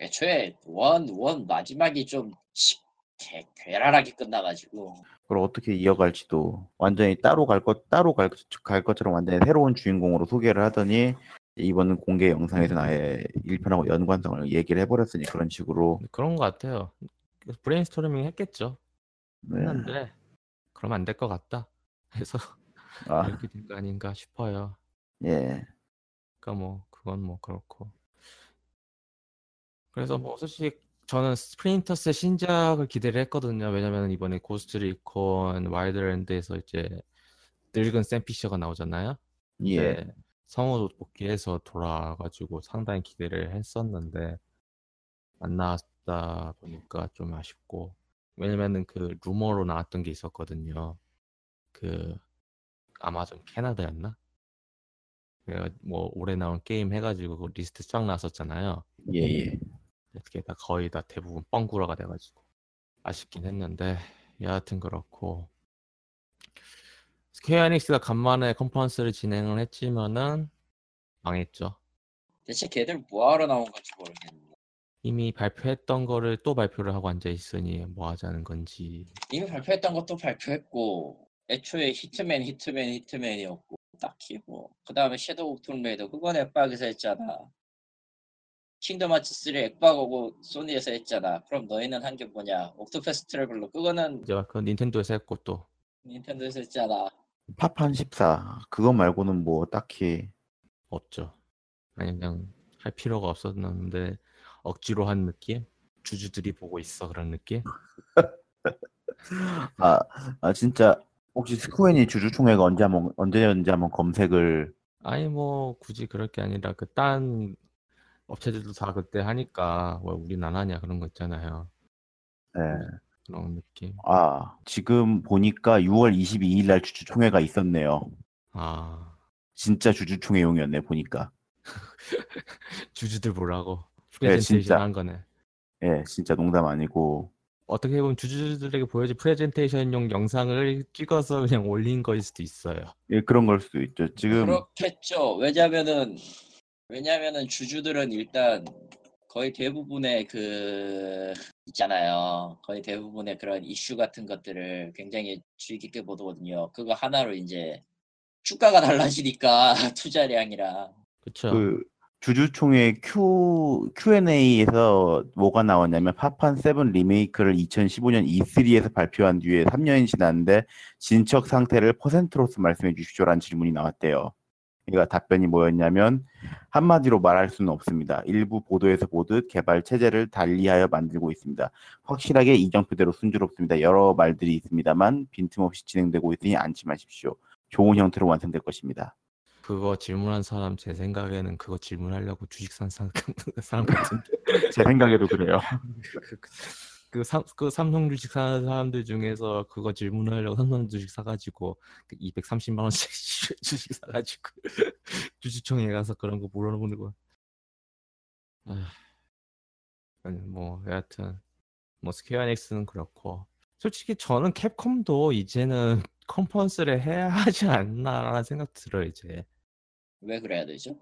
애초에 원, 원 마지막이 좀 시- 개, 괴랄하게 끝나가지고 그걸 어떻게 이어갈지도 완전히 따로 갈 것 따로 갈, 갈 것처럼 완전히 새로운 주인공으로 소개를 하더니 이번 공개 영상에서는 아예 1편하고 연관성을 얘기를 해버렸으니 그런 식으로 그런 것 같아요. 그래서 브레인스토밍 했겠죠. 네. 했는데 그러면 안될 것 같다. 해서 아, 이렇게 된 거 아닌가 싶어요. 예. 그러니까 뭐 그건 뭐 그렇고. 그래서 뭐 솔직히 저는 스플린터 셀의 신작을 기대를 했거든요. 왜냐면 이번에 고스트 리콘 와일드랜드에서 이제 늙은 샘 피셔가 나오잖아요. 예. 네, 성우 복귀해서 돌아와가지고 상당히 기대를 했었는데 안 나왔다 보니까 좀 아쉽고 왜냐면은 그 루머로 나왔던 게 있었거든요. 그 아마존 캐나다였나? 그래가 뭐 올해 나온 게임 해가지고 그 리스트 쫙 나왔었잖아요. 예, 예. 그게 다 거의 다 대부분 뻥구라가 돼가지고 아쉽긴 했는데 여하튼 그렇고. 스퀘어 에닉스가 간만에 컨퍼런스를 진행을 했지만은 망했죠. 대체 걔들 뭐하러 나온 건지 모르겠는데. 이미 발표했던 거를 또 발표를 하고 앉아 있으니 뭐 하자는 건지. 이미 발표했던 것도 발표했고 애초에 히트맨 히트맨 히트맨이었고 딱히 뭐 그 다음에 섀도우 오브 툼레이더 그건 엑박에서 했잖아 킹덤 하츠 3 엑박하고 소니에서 했잖아 그럼 너희는 한 게 뭐냐 옥토패스 트래블러 그거는 이제 그 닌텐도에서 했고 또 닌텐도에서 했잖아 파판 14 그거 말고는 뭐 딱히 없죠. 아니 그냥 할 필요가 없었는데 억지로 한 느낌? 주주들이 보고 있어 그런 느낌? 아, 아 진짜 혹시 스쿠엔이 주주총회가 언제 한번 언제였는지 한번 검색을 아니 뭐 굳이 그럴 게 아니라 그딴 업체들도 다 그때 하니까 왜 우린 안 하냐 그런 거 있잖아요. 예. 그런 느낌. 아, 지금 보니까 6월 22일 날 주주총회가 있었네요. 아 진짜 주주총회용이었네 보니까. 주주들 보라고 네, 프레젠테이션 진짜. 한 거네. 예, 진짜 농담 아니고. 어떻게 보면 주주들에게 보여줄 프레젠테이션용 영상을 찍어서 그냥 올린 거일 수도 있어요. 예, 그런 걸 수도 있죠. 지금 그렇겠죠 왜냐면은 왜냐면은 주주들은 일단 거의 대부분의 그 있잖아요 거의 대부분의 그런 이슈 같은 것들을 굉장히 주의 깊게 보거든요 그거 하나로 이제 주가가 달라지니까 투자량이랑 그쵸? 그 주주총회 Q Q&A에서 뭐가 나왔냐면 파판 7 리메이크를 2015년 E3에서 발표한 뒤에 3년이 지났는데 진척 상태를 퍼센트로서 말씀해 주십시오라는 질문이 나왔대요. 그러니까 답변이 뭐였냐면 한마디로 말할 수는 없습니다. 일부 보도에서 보듯 개발 체제를 달리하여 만들고 있습니다. 확실하게 이정표대로 순조롭습니다. 여러 말들이 있습니다만 빈틈없이 진행되고 있으니 안심하십시오. 좋은 형태로 완성될 것입니다. 그거 질문한 사람 제 생각에는 그거 질문하려고 주식 산 사람, 사람 같은데 제 생각에도 그래요. 그, 그, 삼, 그 삼성 주식 사는 사람들 중에서 그거 질문하려고 삼성 주식 사가지고 그 230만 원씩 주식 사가지고 주주총회 가서 그런 거 물어보는 거. 아, 뭐 여하튼 뭐 스퀘어 에닉스는 그렇고 솔직히 저는 캡콤도 이제는 컨퍼런스를 해야 하지 않나라는 생각 들어요 이제. 왜 그래야 되죠?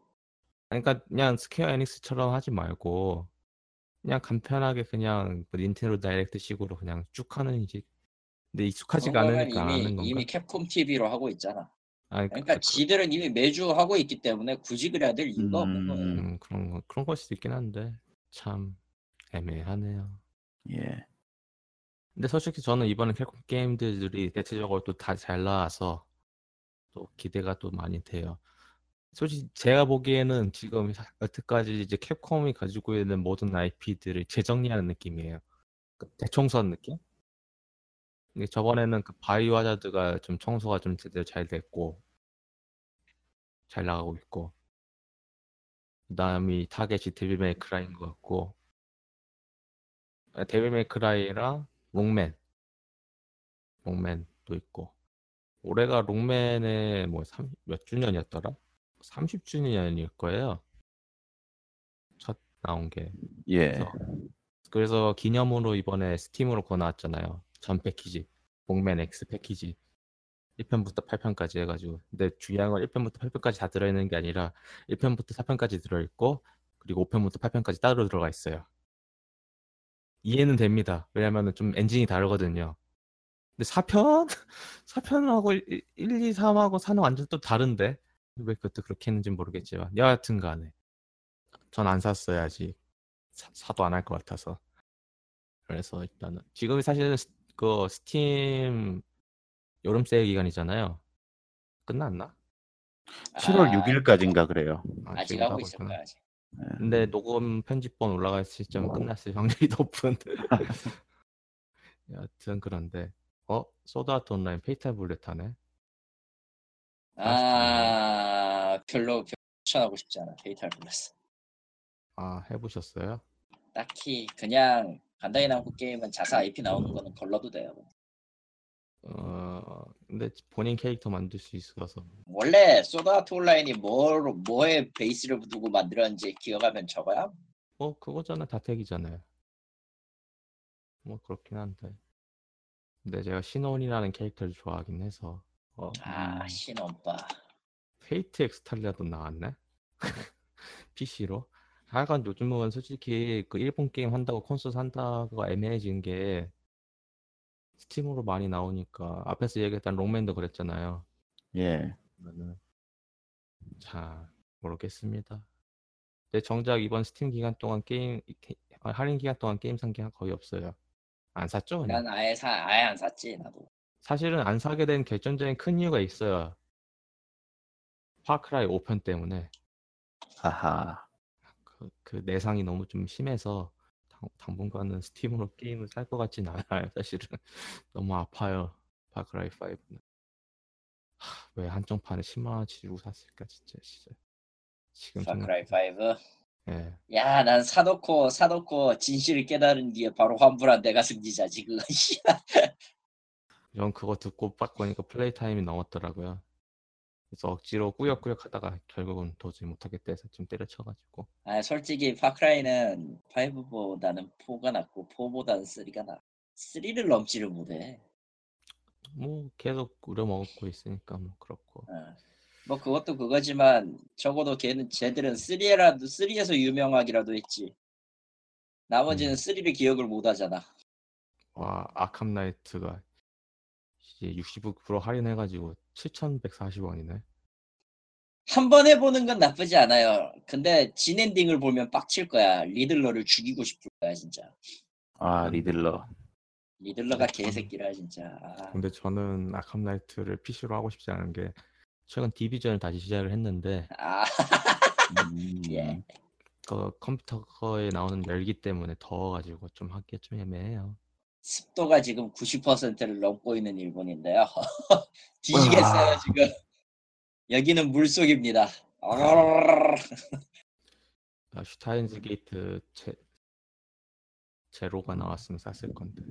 그러니까 그냥 스퀘어 에닉스처럼 하지 말고 그냥 간편하게 그냥 뭐 닌텐도 다이렉트 식으로 그냥 쭉 하는 이제 근데 익숙하지가 그런 거는 않으니까 안 하는 이미 건가? 이미 캡콤 TV로 하고 있잖아. 아니, 그러니까 그, 지들은 이미 매주 하고 있기 때문에 굳이 그래야 될 이유가 없는 음. 거예요. 음, 그런 거 그런 걸 수도 있긴 한데 참 애매하네요. 예. 근데 솔직히 저는 이번에 캡콤 게임들이 대체적으로 또 다 잘 나와서 또 기대가 또 많이 돼요. 솔직히 제가 보기에는 지금 사- 여태까지 이제 캡콤이 가지고 있는 모든 IP들을 재정리하는 느낌이에요. 그 대청소한 느낌? 저번에는 그 바이오 하자드가 좀 청소가 좀 제대로 잘 됐고 잘 나가고 있고 그다음이 타겟이 데빌 메이 크라이인 것 같고 아, 데빌 메이 크라이랑 록맨 록맨도 있고 올해가 록맨의 뭐 몇 주년이었더라? 30주년일 거예요. 첫 나온 게. 예. 그래서, 그래서 기념으로 이번에 스팀으로 그거 나왔잖아요. 전 패키지. 록맨 X 패키지. 1편부터 8편까지 해가지고. 근데 중요한 건 1편부터 8편까지 다 들어있는 게 아니라 1편부터 4편까지 들어있고 그리고 5편부터 8편까지 따로 들어가 있어요. 이해는 됩니다. 왜냐면은 좀 엔진이 다르거든요. 근데 4편? 4편하고 1, 2, 3하고 4는 완전 또 다른데? 왜 그것도 그렇게 했는지 모르겠지만. 여하튼 간에. 전 안 샀어요, 아직. 사, 도 안 할 것 같아서. 그래서 일단은. 지금이 사실은 스, 그 스팀 여름 세일 기간이잖아요. 끝났나? 7월 아, 6일까지인가 그래요. 아직 지금도 하고 있을. 거야 아직. 근데 녹음 편집본 올라갈 시점 끝났을 확률이 높은. 여하튼 그런데 어 소드아트 온라인 페이탈 블렛 하네. 아 별로 추천하고 싶지 않아 페이탈 블렛. 아 해보셨어요? 딱히 그냥 간다이 남고 게임은 자사 IP 나오는 거는 걸러도 돼요. 어 근데 본인 캐릭터 만들 수 있어서 원래 소드아트 온라인이 뭐 뭐에 베이스를 두고 만들었는지 기억하면 저거야. 뭐 그거잖아 다택이잖아요. 뭐 그렇긴 한데 근데 제가 신원이라는 캐릭터를 좋아하긴 해서 어아 음. 신혼빠. 페이트 엑스텔라도 나왔네 PC로. 하여간 요즘은 솔직히 그 일본 게임 한다고 콘솔 산다고 애매해진 게 스팀으로 많이 나오니까 앞에서 얘기했던 록맨도 그랬잖아요. 예. 그러면은 자 모르겠습니다. 근데 정작 이번 스팀 기간 동안 게임 할인 기간 동안 게임 산 게 거의 없어요. 안 샀죠? 그냥? 난 아예 사 아예 안 샀지 나도. 사실은 안 사게 된 결정적인 큰 이유가 있어요. 파크라이 5편 때문에 하하. 그, 그 내상이 너무 좀 심해서 당, 당분간은 스팀으로 게임을 살 것 같진 않아요. 사실은 너무 아파요. 파크라이 5는. 왜 한정판에 10만 원치 주고 샀을까 진짜 진짜. 지금 파크라이 생각- 5. 예. 야, 난 사놓고 사놓고 진실을 깨달은 뒤에 바로 환불한 내가 승리자지. 씨. 전 그거 듣고 빡 보니까 플레이 타임이 넘었더라고요. 그래서 억지로 꾸역꾸역 하다가 결국은 도저히 못하겠다 해서 좀 때려쳐가지고 아, 솔직히 파크라이는 5보다는 4가 낫고 4보다는 3가 나. 3를 넘지를 못해. 뭐 계속 우려먹고 있으니까 뭐 그렇고 어. 뭐 그것도 그거지만 적어도 걔는 쟤들은 3라도 3에서 유명하기라도 했지. 나머지는 음. 3를 기억을 못 하잖아. 와 아캄 나이트가 이제 60% 할인해가지고 7,140원이네. 한 번 해보는 건 나쁘지 않아요. 근데 진 엔딩을 보면 빡칠 거야. 리들러를 죽이고 싶을 거야 진짜. 아, 리들러. 리들러가 음. 개새끼라 진짜. 아, 근데 저는 아캄 나이트를 PC로 하고 싶지 않은 게 최근 디비전을 다시 시작을 했는데 아 음. 예. 그 컴퓨터에 나오는 열기 때문에 더워가지고 좀 하기가 좀 애매해요. 습도가 지금 90%를 넘고 있는 일본인데요. 뒤지겠어요 아. 지금. 여기는 물속입니다. 어, 아, 슈타인즈 게이트 제, 제로가 나왔으면 샀을 건데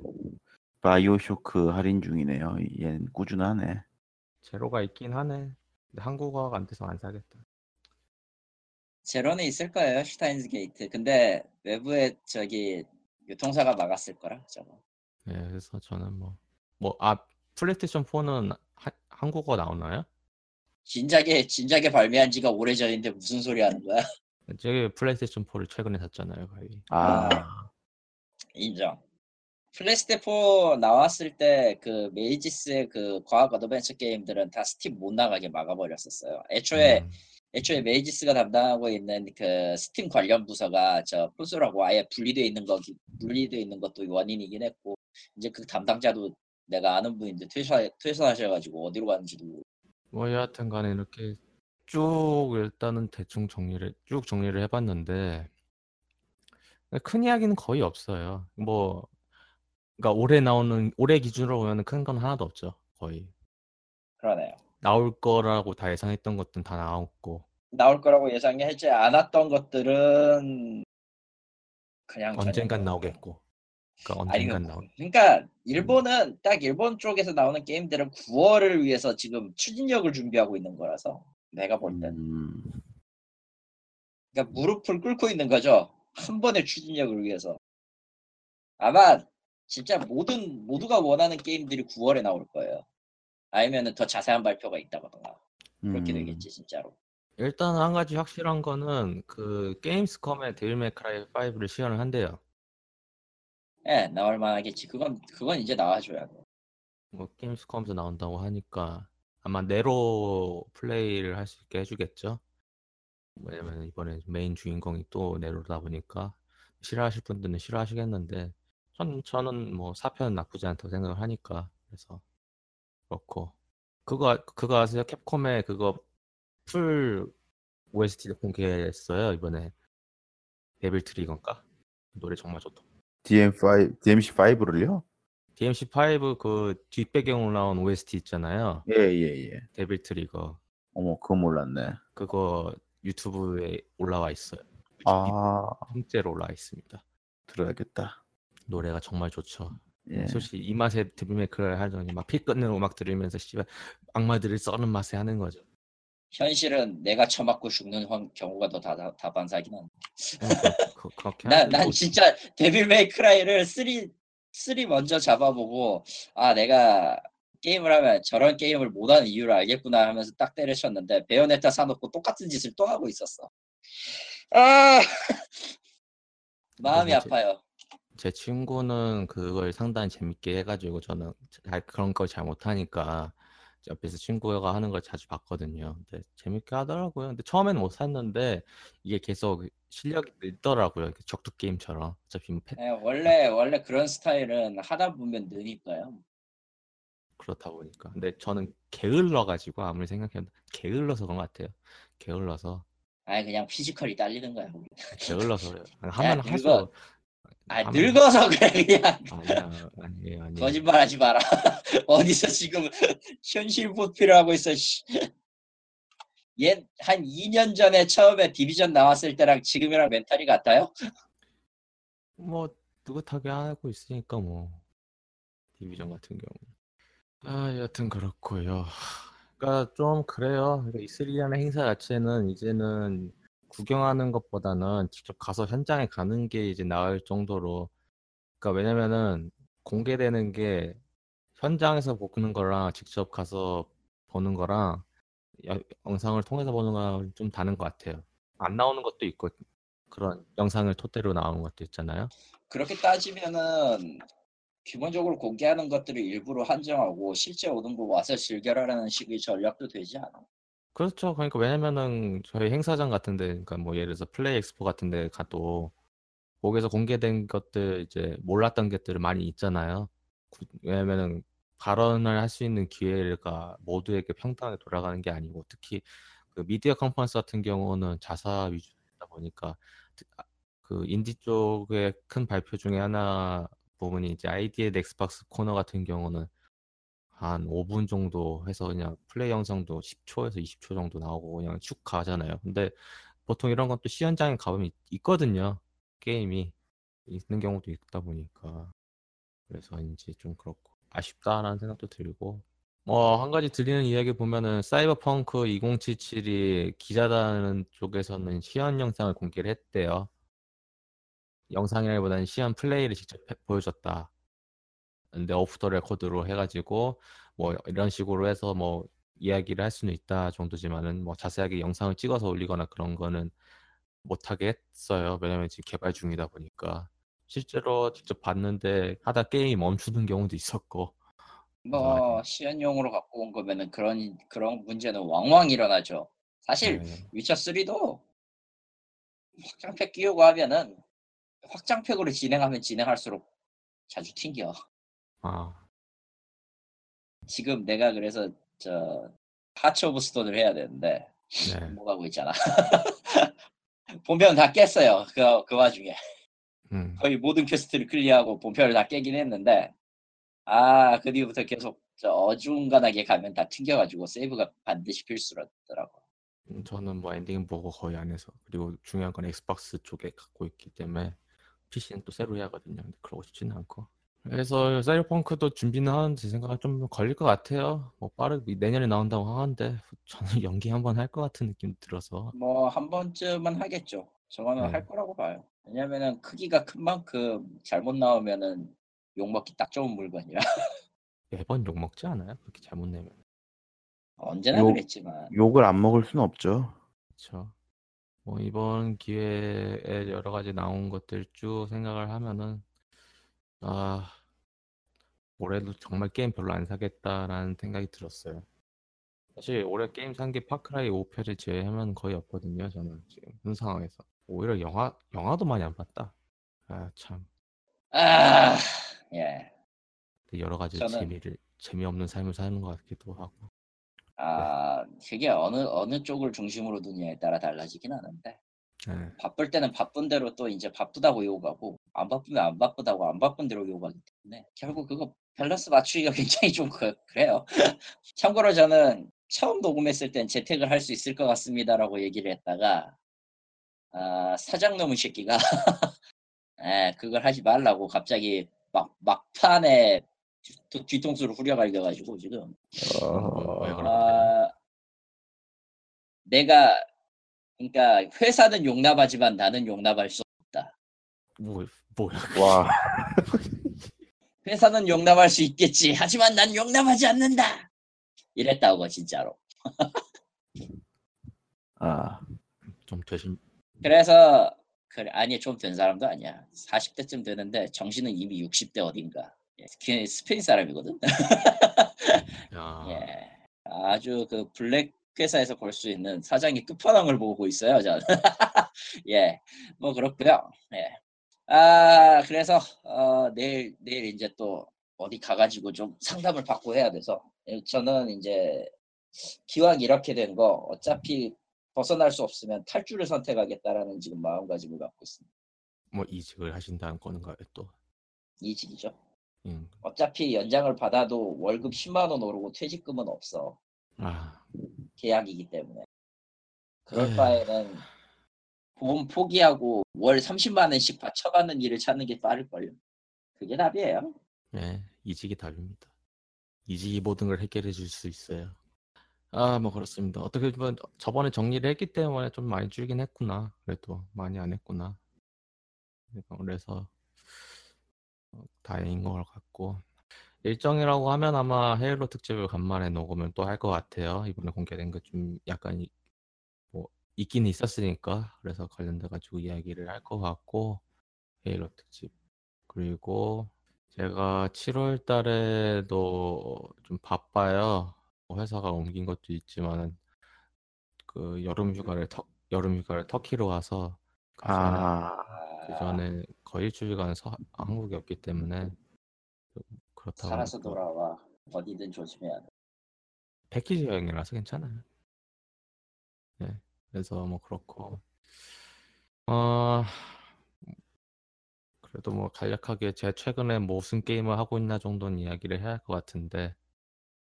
바이오쇼크 할인 중이네요. 얘는 꾸준하네. 제로가 있긴 하네. 근데 한국어가 안 돼서 안 사겠다. 제로는 있을 거예요 슈타인즈 게이트. 근데 외부에 저기 유통사가 막았을 거라 저거. 네, 그래서 저는 뭐 뭐 아 플레이스테이션 4는 하- 한국어 나오나요? 진작에 진작에 발매한 지가 오래전인데 무슨 소리 하는 거야? 저기 플레이스테이션 4를 최근에 샀잖아요, 거의. 아, 인정. 플레이스테 4 나왔을 때 그 메이지스의 그 과학 어드벤처 게임들은 다 스팀 못 나가게 막아버렸었어요. 애초에 음, 애초에 메이지스가 담당하고 있는 그 스팀 관련 부서가 저 푸스라고 아예 분리되어 있는 거 분리되어 있는 것도 원인이긴 했고 이제 그 담당자도 내가 아는 분인데 퇴사 퇴사하셔가지고 어디로 가는지도 모르고. 뭐 여하튼간에 이렇게 쭉 일단은 대충 정리를 쭉 정리를 해봤는데 큰 이야기는 거의 없어요. 뭐 그러니까 올해 나오는 올해 기준으로 보면 큰 건 하나도 없죠. 거의 그러네요. 나올 거라고 다 예상했던 것들은 다 나왔고 나올 거라고 예상하지 않았던 것들은 그냥 언젠간 나오겠고. 그러니까 언젠간 그- 나오. 그러니까 일본은 딱 일본 쪽에서 나오는 게임들은 9월을 위해서 지금 추진력을 준비하고 있는 거라서 내가 볼 땐. 음, 그러니까 무릎을 꿇고 있는 거죠. 한 번의 추진력을 위해서. 아마 진짜 모든 모두가 원하는 게임들이 9월에 나올 거예요. 아니면은 더 자세한 발표가 있다거나 그렇게 음, 되겠지 진짜로. 일단 한 가지 확실한 거는 그 게임스컴에 데빌 메크라이 5를 시연을 한대요. 예, 나올 만하겠지. 그건 그건 이제 나와줘야 돼. 뭐 게임스컴에서 나온다고 하니까 아마 네로 플레이를 할 수 있게 해주겠죠. 왜냐면 이번에 메인 주인공이 또 네로다 보니까 싫어하실 분들은 싫어하시겠는데 전 저는 뭐 4편 나쁘지 않다고 생각을 하니까 그래서 그렇고 그거 그거 아세요? 캡콤에 그거 full OST를 공개했어요 이번에 Devil Trigger인가 노래 정말 좋다. DM5, DMC5를요? DMC5 그 뒷배경으로 나온 OST 있잖아요. 예, 예, 예. 데빌 트리거 어머, 그건 몰랐네. 그거 유튜브에 올라와 있어요. 아, 통째로 올라와 있습니다. 들어야겠다. 노래가 정말 좋죠. 예. 솔직히 이 맛에 드림메이크를 하더니 막피 끊는 음악 들으면서 씨발 악마들을 써는 맛에 하는 거죠. 현실은 내가 처맞고 죽는 황- 경우가 더 다, 다 반사긴 한데. 그, 그, 렇게 난, 난 진짜 데빌 메이크라이를 3, 3 먼저 잡아보고 아 내가 게임을 하면 저런 게임을 못하는 이유를 알겠구나 하면서 딱 때려쳤는데 베요네타 사놓고 똑같은 짓을 또 하고 있었어. 아 마음이 아파요. 제 친구는 그걸 상당히 재밌게 해가지고 저는 잘 그런 걸 잘 못하니까 옆에서 친구가 하는 걸 자주 봤거든요. 근데 재밌게 하더라고요. 근데 처음에는 못 샀는데 이게 계속 실력이 늘더라고요. 이렇게 적두 게임처럼. 어차피 뭐 패- 네, 원래 원래 그런 스타일은 하다 보면 느니까요. 그렇다 보니까. 근데 저는 게을러가지고 아무리 생각해도 게을러서 그런 것 같아요. 게을러서 아니 그냥 피지컬이 딸리는 거야. 우리. 게을러서 그래요. 하면 늙어. 할수록 아 늙어서 그래 그냥 아니야 아니에요 아니에요. 거짓말하지 마라. 어디서 지금 현실 보필을 하고 있어. 씨. 얘한 2년 전에 처음에 디비전 나왔을 때랑 지금이랑 멘탈이 같아요? 뭐 느긋하게 하고 있으니까 뭐 디비전 같은 경우. 아 여튼 그렇고요. 그러니까 좀 그래요. 그러니까 E3라는 행사 자체는 이제는 구경하는 것보다는 직접 가서 현장에 가는 게 이제 나을 정도로. 그러니까 왜냐면은 공개되는 게 현장에서 보는 거랑 직접 가서 보는 거랑 여- 영상을 통해서 보는 거랑 좀 다른 것 같아요. 안 나오는 것도 있고 그런 영상을 토대로 나오는 것도 있잖아요. 그렇게 따지면은 기본적으로 공개하는 것들을 일부러 한정하고 실제 오는 거 와서 즐겨라라는 식의 전략도 되지 않아? 그렇죠. 그러니까 왜냐면은 저희 행사장 같은 데, 그러니까 뭐 예를 들어서 플레이 엑스포 같은 데 가도 거기서 공개된 것들 이제 몰랐던 것들이 많이 있잖아요. 구- 왜냐면은 발언을 할 수 있는 기회가 모두에게 평등하게 돌아가는 게 아니고 특히 그 미디어 컨퍼런스 같은 경우는 자사 위주다 보니까 특- 아, 그 인디 쪽의 큰 발표 중에 하나 부분이 이제 ID at Xbox 코너 같은 경우는 한 5분 정도 해서 그냥 플레이 영상도 10초에서 20초 정도 나오고 그냥 쭉 가잖아요. 근데 보통 이런 건 또 시연장에 가보면 있, 있거든요. 게임이 있는 경우도 있다 보니까 그래서인지 좀 그렇고 아쉽다라는 생각도 들고 뭐 한 가지 들리는 이야기 보면은 사이버펑크 2077이 기자단 쪽에서는 시연 영상을 공개를 했대요. 영상이라기보다는 시연 플레이를 직접 해- 보여줬다. 근데 오프 더 레코드로 해가지고 뭐 이런 식으로 해서 뭐 이야기를 할 수는 있다 정도지만은 뭐 자세하게 영상을 찍어서 올리거나 그런 거는 못하게 했어요. 왜냐면 지금 개발 중이다 보니까 실제로 직접 봤는데 하다 게임이 멈추는 경우도 있었고 뭐 시연용으로 갖고 온 거면은 그런 그런 문제는 왕왕 일어나죠. 사실 네. 위쳐 3도 확장팩 끼우고 하면은 확장팩으로 진행하면 진행할수록 자주 튕겨. 아 지금 내가 그래서 저 Hearts of Stone을 해야 되는데 네. 못 하고 있잖아. 본편 다 깼어요. 그, 그 와중에 음. 거의 모든 퀘스트를 클리어하고 본편을 다 깨긴 했는데 아 그 뒤부터 계속 저 어중간하게 가면 다 튕겨가지고 세이브가 반드시 필수라더라고. 음, 저는 뭐 엔딩 보고 거의 안 해서 그리고 중요한 건 엑스박스 쪽에 갖고 있기 때문에 PC는 또 새로 해야 하거든요. 근데 그러고 싶지는 않고. 그래서 사이버펑크도 준비는 하는데 제 생각은 좀 걸릴 것 같아요. 뭐 빠르게 내년에 나온다고 하는데 저는 연기 한번 할 것 같은 느낌 들어서 뭐 한 번쯤은 하겠죠. 저거는 네. 할 거라고 봐요. 왜냐면은 크기가 큰 만큼 잘못 나오면은 욕 먹기 딱 좋은 물건이라 매번 욕 먹지 않아요? 그렇게 잘못 내면 언제나 욕- 그랬지만 욕을 안 먹을 수는 없죠. 그렇죠. 뭐 이번 기회에 여러 가지 나온 것들 쭉 생각을 하면은 아 올해도 정말 게임 별로 안 사겠다라는 생각이 들었어요. 사실 올해 게임 산 게 파크라이 5편을 제외하면 거의 없거든요. 저는 지금 현 상황에서 오히려 영화 영화도 많이 안 봤다. 아 참 아 예. 여러 가지 저는- 재미를 재미없는 삶을 사는 것 같기도 하고. 아 그게 어느 어느 쪽을 중심으로 두냐에 따라 달라지긴 하는데 네. 바쁠 때는 바쁜 대로 또 이제 바쁘다고 욕하고 안 바쁘면 안 바쁘다고 안 바쁜 대로 욕하기 때문에 결국 그거 밸런스 맞추기가 굉장히 좀 그, 그래요. 참고로 저는 처음 녹음했을 땐 재택을 할 수 있을 것 같습니다라고 얘기를 했다가 아, 사장 놈의 새끼가 에, 그걸 하지 말라고 갑자기 막 막판에 뒤- 뒤통수를 후려갈겨가지고 지금 그렇대? 아, 내가 그러니까 회사는 용납하지만 나는 용납할 수 없다. 뭐 뭐야? 와, 회사는 용납할 수 있겠지. 하지만 난 용납하지 않는다. 이랬다고 진짜로. 아, 좀 되신 그래서 그래 아니 좀 된 사람도 아니야. 40대쯤 되는데 정신은 이미 60대 어딘가. 예, 스페인, 사람이거든. 야. 예. 아주 그 블랙 회사에서 볼 수 있는 사장이 끝판왕을 보고 있어요, 저는. 예. 뭐 그렇고요. 예. 아, 그래서 어, 내일 내일 이제 또 어디 가가지고 좀 상담을 받고 해야 돼서 예, 저는 이제 기왕 이렇게 된 거 어차피 벗어날 수 없으면 탈주를 선택하겠다라는 지금 마음가짐을 갖고 있습니다. 뭐 이직을 하신다는 거는가요 또? 이직이죠. 음. 어차피 연장을 받아도 월급 10만 원 오르고 퇴직금은 없어. 아, 계약이기 때문에 그럴 에휴. 바에는 보험 포기하고 월 30만 원씩 받쳐가는 일을 찾는 게 빠를걸요. 그게 답이에요. 네, 이직이 답입니다. 이직이 모든 걸 해결해 줄 수 있어요. 아, 뭐 그렇습니다. 어떻게 보면 저번에 정리를 했기 때문에 좀 많이 줄긴 했구나. 그래도 많이 안 했구나. 그래서 어, 다행인 것 같고 일정이라고 하면 아마 헤일로 특집을 간만에 녹음을 또 할 것 같아요. 이번에 공개된 거좀 약간 있긴 있었으니까 그래서 관련돼 가지고 이야기를 할 것 같고 헤일로 특집 그리고 제가 7월 달에도 좀 바빠요. 뭐 회사가 옮긴 것도 있지만은 그 여름 휴가를 터, 여름 휴가를 터키로 전에 아, 그 아, 전에 거의 일주일간 서, 한국에 없기 때문에 좀 그렇다고 살아서 돌아와 어디든 조심해야 돼. 패키지 여행이라서 괜찮아요. 네, 그래서 뭐 그렇고. 어 그래도 뭐 간략하게 제가 최근에 뭐 무슨 게임을 하고 있나 정도는 이야기를 해야 할 것 같은데.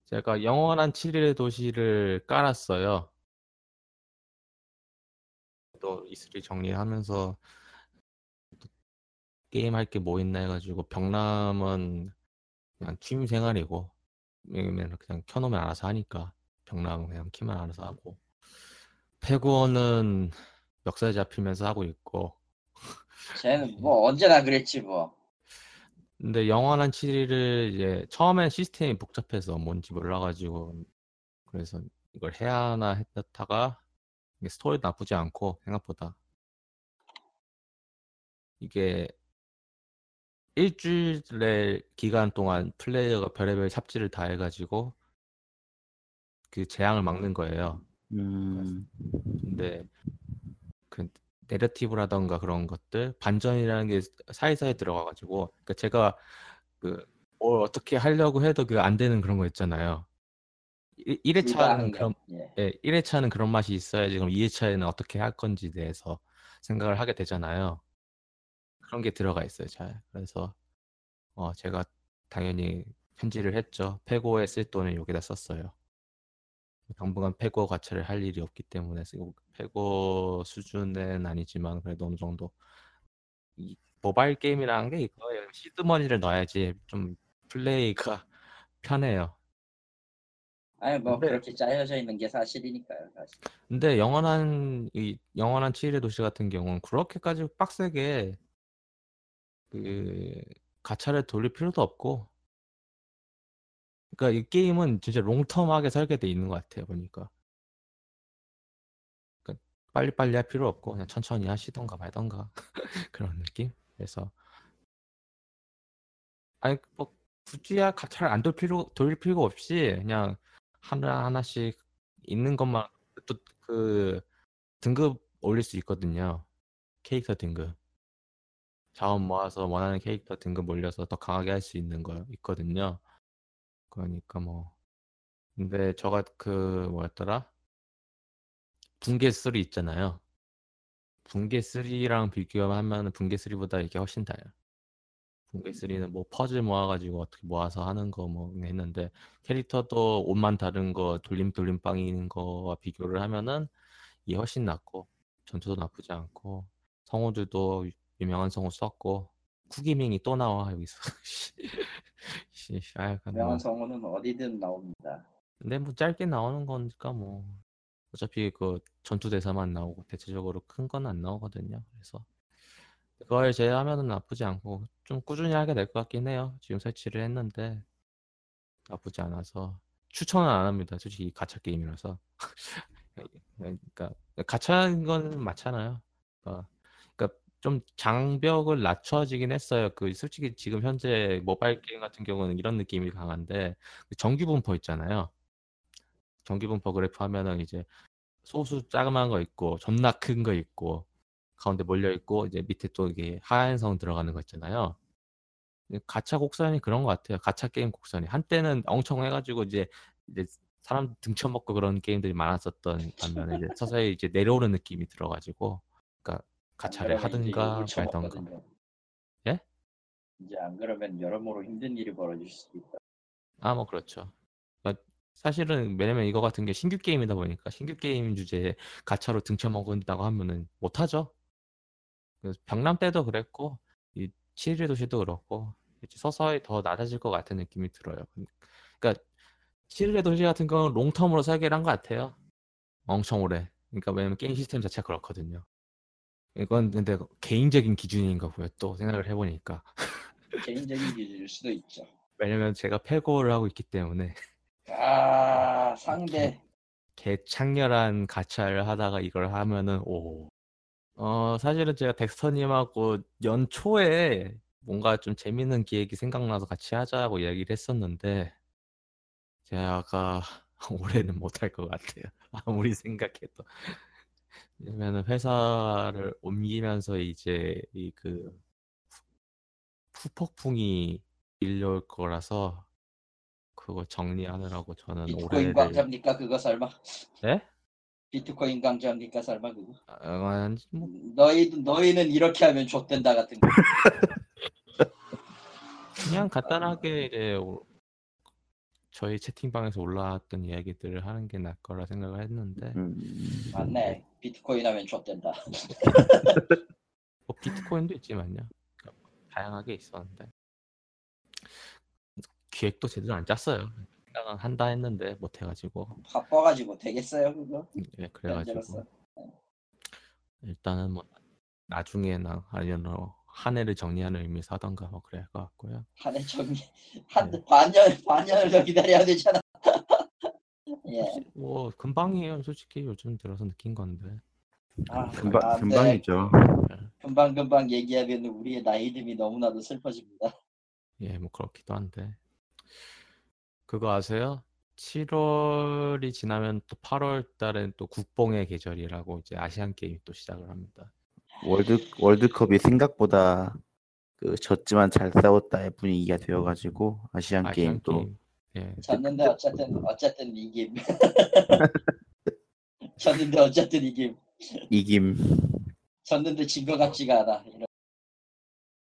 제가 영원한 7일의 도시를 깔았어요. 또 E3 정리하면서 또 게임 할 게 뭐 있나 해가지고 병남은 그냥 취미 생활이고 왜냐면 그냥 켜놓으면 알아서 하니까. 병남 그냥 키면 알아서 하고 패구어는 역사에 잡히면서 하고 있고 쟤는 뭐 언제나 그랬지 뭐. 근데 영원한 7일을 이제 처음엔 시스템이 복잡해서 뭔지 몰라가지고 그래서 이걸 해야 하나 했다가 이게 스토리도 나쁘지 않고 생각보다 이게 일주일의 기간 동안 플레이어가 별의별 삽질을 다 해가지고 그 재앙을 막는 거예요. 음, 근데 그 내러티브라던가 그런 것들 반전이라는 게 사이사이 들어가가지고 그러니까 제가 그 뭘 어떻게 하려고 해도 그 안 되는 그런 거 있잖아요. 1 회차는 불가항력. 그런 예. 예, 1회차는 그런 맛이 있어야지 그럼 2회차에는 어떻게 할 건지에 대해서 생각을 하게 되잖아요. 그런 게 들어가 있어요, 잘. 그래서 어, 제가 당연히 편지를 했죠. 페고에 쓸 돈을 여기다 썼어요. 당분간 페고 가차를 할 일이 없기 때문에 페고 수준은 아니지만 그래도 어느 정도 이 모바일 게임이라는 게 이거예요. 시드머니를 넣어야지 좀 플레이가 편해요. 아니 뭐 근데- 그렇게 짜여져 있는 게 사실이니까요. 사실. 근데 영원한 이 영원한 7일의 도시 같은 경우는 그렇게까지 빡세게 그 가차를 돌릴 필요도 없고 그러니까 이 게임은 진짜 롱텀하게 설계돼 있는 것 같아요 보니까. 그러니까 빨리빨리 할 필요 없고 그냥 천천히 하시던가 말던가 그런 느낌? 그래서 아니 뭐 굳이 가차를 안돌 필요 돌릴 필요가 없이 그냥 하나 하나씩 있는 것만 또 그 등급 올릴 수 있거든요. 캐릭터 등급. 자원 모아서 원하는 캐릭터 등급 올려서 더 강하게 할 수 있는 거 있거든요. 그러니까 뭐 근데 저가 그 뭐였더라? 붕괴 3 있잖아요. 붕괴 3랑 비교하면 붕괴 3보다 이게 훨씬 나아요. 붕괴 3는 뭐 퍼즐 모아가지고 어떻게 모아서 하는 거 뭐 했는데 캐릭터도 옷만 다른 거 돌림 돌림 빵인 거와 비교를 하면은 이게 훨씬 낫고 전투도 나쁘지 않고 성우들도 유명한 성우 썼고 쿠기밍이 또 나와 여기서 씨, 씨, 하여간 뭐. 유명한 성우는 어디든 나옵니다. 근데 뭐 짧게 나오는 거니까 뭐 어차피 그 전투 대사만 나오고 대체적으로 큰 건 안 나오거든요. 그래서 그걸 제외하면은 나쁘지 않고 좀 꾸준히 하게 될 것 같긴 해요. 지금 설치를 했는데 나쁘지 않아서 추천은 안 합니다. 솔직히 가챠 게임이라서 그러니까 가챠인 건 맞잖아요. 그러니까 좀 장벽을 낮춰지긴 했어요. 그 솔직히 지금 현재 모바일 게임 같은 경우는 이런 느낌이 강한데 그 정규 분포 있잖아요. 정규 분포 그래프 하면은 이제 소수 자그마한 거 있고 존나 큰 거 있고 가운데 몰려 있고 이제 밑에 또 이게 하얀 선 들어가는 거 있잖아요. 가챠 곡선이 그런 것 같아요. 가챠 게임 곡선이 한때는 엄청 해가지고 이제 이제 사람 등쳐먹고 그런 게임들이 많았었던 반면에 이제 서서히 이제 내려오는 느낌이 들어가지고 그러니까 가차를 하든가 말던가. 예? 이제 안 그러면 여러모로 힘든 일이 벌어질 수도 있다. 아 뭐 그렇죠. 그러니까 사실은 왜냐면 이거 같은 게 신규 게임이다 보니까 신규 게임 주제에 가차로 등쳐먹는다고 하면은 못하죠. 그래서 병남 때도 그랬고 이 7일 도시도 그렇고 서서히 더 낮아질 것 같은 느낌이 들어요. 그러니까 7일의 도시 같은 경우는 롱텀으로 설계를 한 것 같아요. 엄청 오래. 그러니까 왜냐면 게임 시스템 자체가 그렇거든요. 이건 근데 개인적인 기준인가 보요. 또 생각을 해보니까. 개인적인 기준일 수도 있죠. 왜냐면 제가 패고를 하고 있기 때문에 아 상대 개 창렬한 가차를 하다가 이걸 하면은 오. 어 사실은 제가 덱스터님하고 연초에 뭔가 좀 재밌는 기획이 생각나서 같이 하자고 이야기를 했었는데 제가 올해는 못할 것 같아요. 아무리 생각해도. 왜냐면은 회사를 옮기면서 이제 이 그 후폭풍이 밀려올 거라서 그거 정리하느라고 저는 비트코인 올해를 강자입니까 그거 설마? 예? 비트코인 강자입니까 설마 그거? 아, 뭐 너희 너희는 이렇게 하면 좆된다 같은 거. 그냥 간단하게 이제 오- 저희 채팅방에서 올라왔던 이야기들을 하는 게 나을 거라 생각을 했는데 음, 맞네. 비트코인 하면 좆된다. 뭐 비트코인도 있지만요. 다양하게 있었는데 기획도 제대로 안 짰어요. 생각은 한다 했는데 못 해가지고 바빠가지고 되겠어요 그거? 예 그래가지고 만들었어. 일단은 뭐 나중에나 아니면 한 해를 정리하는 의미에서 하던가 뭐 그래야 할 것 같고요. 한 해 정리 한 네. 반년 반년을 더 기다려야 되잖아. 예. 뭐 금방이에요 솔직히 요즘 들어서 느낀 건데 아, 금방 안 돼. 금방이죠. 예. 금방 금방 얘기하면 우리의 나이듦이 너무나도 슬퍼집니다. 예, 뭐 그렇기도 한데. 그거 아세요? 7월이 지나면 또 8월 달엔 또 국뽕의 계절이라고 이제 아시안 게임이 또 시작을 합니다. 월드 월드컵이 생각보다 그 졌지만 잘 싸웠다의 분위기가 되어가지고 아시안, 아시안 게임 또 게임. 예. 졌는데 어쨌든 어쨌든 이김. 졌는데 어쨌든 이김. 이김. 졌는데 진 것 같지가 않아. 이런.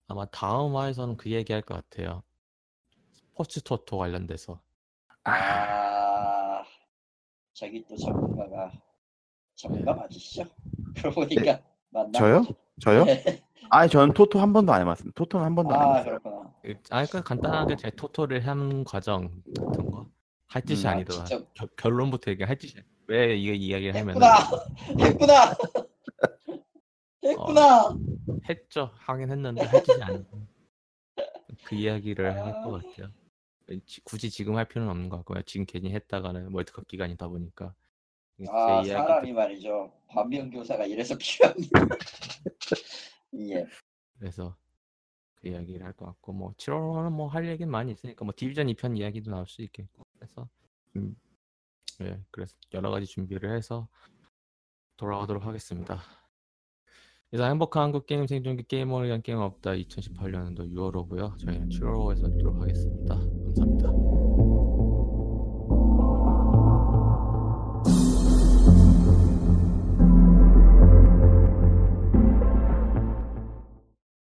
아마 다음 화에서는 그 얘기할 것 같아요. 스포츠 토토 관련돼서. 아 저기 또 전문가가 전문가 맞으시죠? 그러고 보니까 맞나? 저요? 저요? 네. 아니 저는 토토 한 번도 안 해봤습니다. 토토는 한 번도 안 아 해봤어요. 그렇구나. 아, 그러니까 간단하게 제 토토를 한 과정 같은 거. 할 짓이 음, 아, 아니더라. 진짜. 겨- 결론부터 얘기 할 짓이. 왜 이게 이야기를 하면 했구나. 했구나. 했구나. 했죠. 하긴 했는데 할 짓이 아니고. 그 이야기를 할 것 같아요. 지- 굳이 지금 할 필요는 없는 것 같고요. 지금 괜히 했다가는 월드컵 기간이다 보니까. 제아 사람이 말이죠. 반면 교사가 이래서 필요합니다. 예. 그래서 그 이야기를 할 것 같고 뭐 7월호는 뭐할 얘기는 많이 있으니까 뭐 디비전 2편 이야기도 나올 수 있겠고 그래서 음, 예 그래서 여러 가지 준비를 해서 돌아오도록 하겠습니다. 이상 행복한 한국 게임 생존기 게이머를 위한 게임 없다 2018년도 6월호고요. 저희는 7월호에서 뵙도록 하겠습니다. 감사합니다.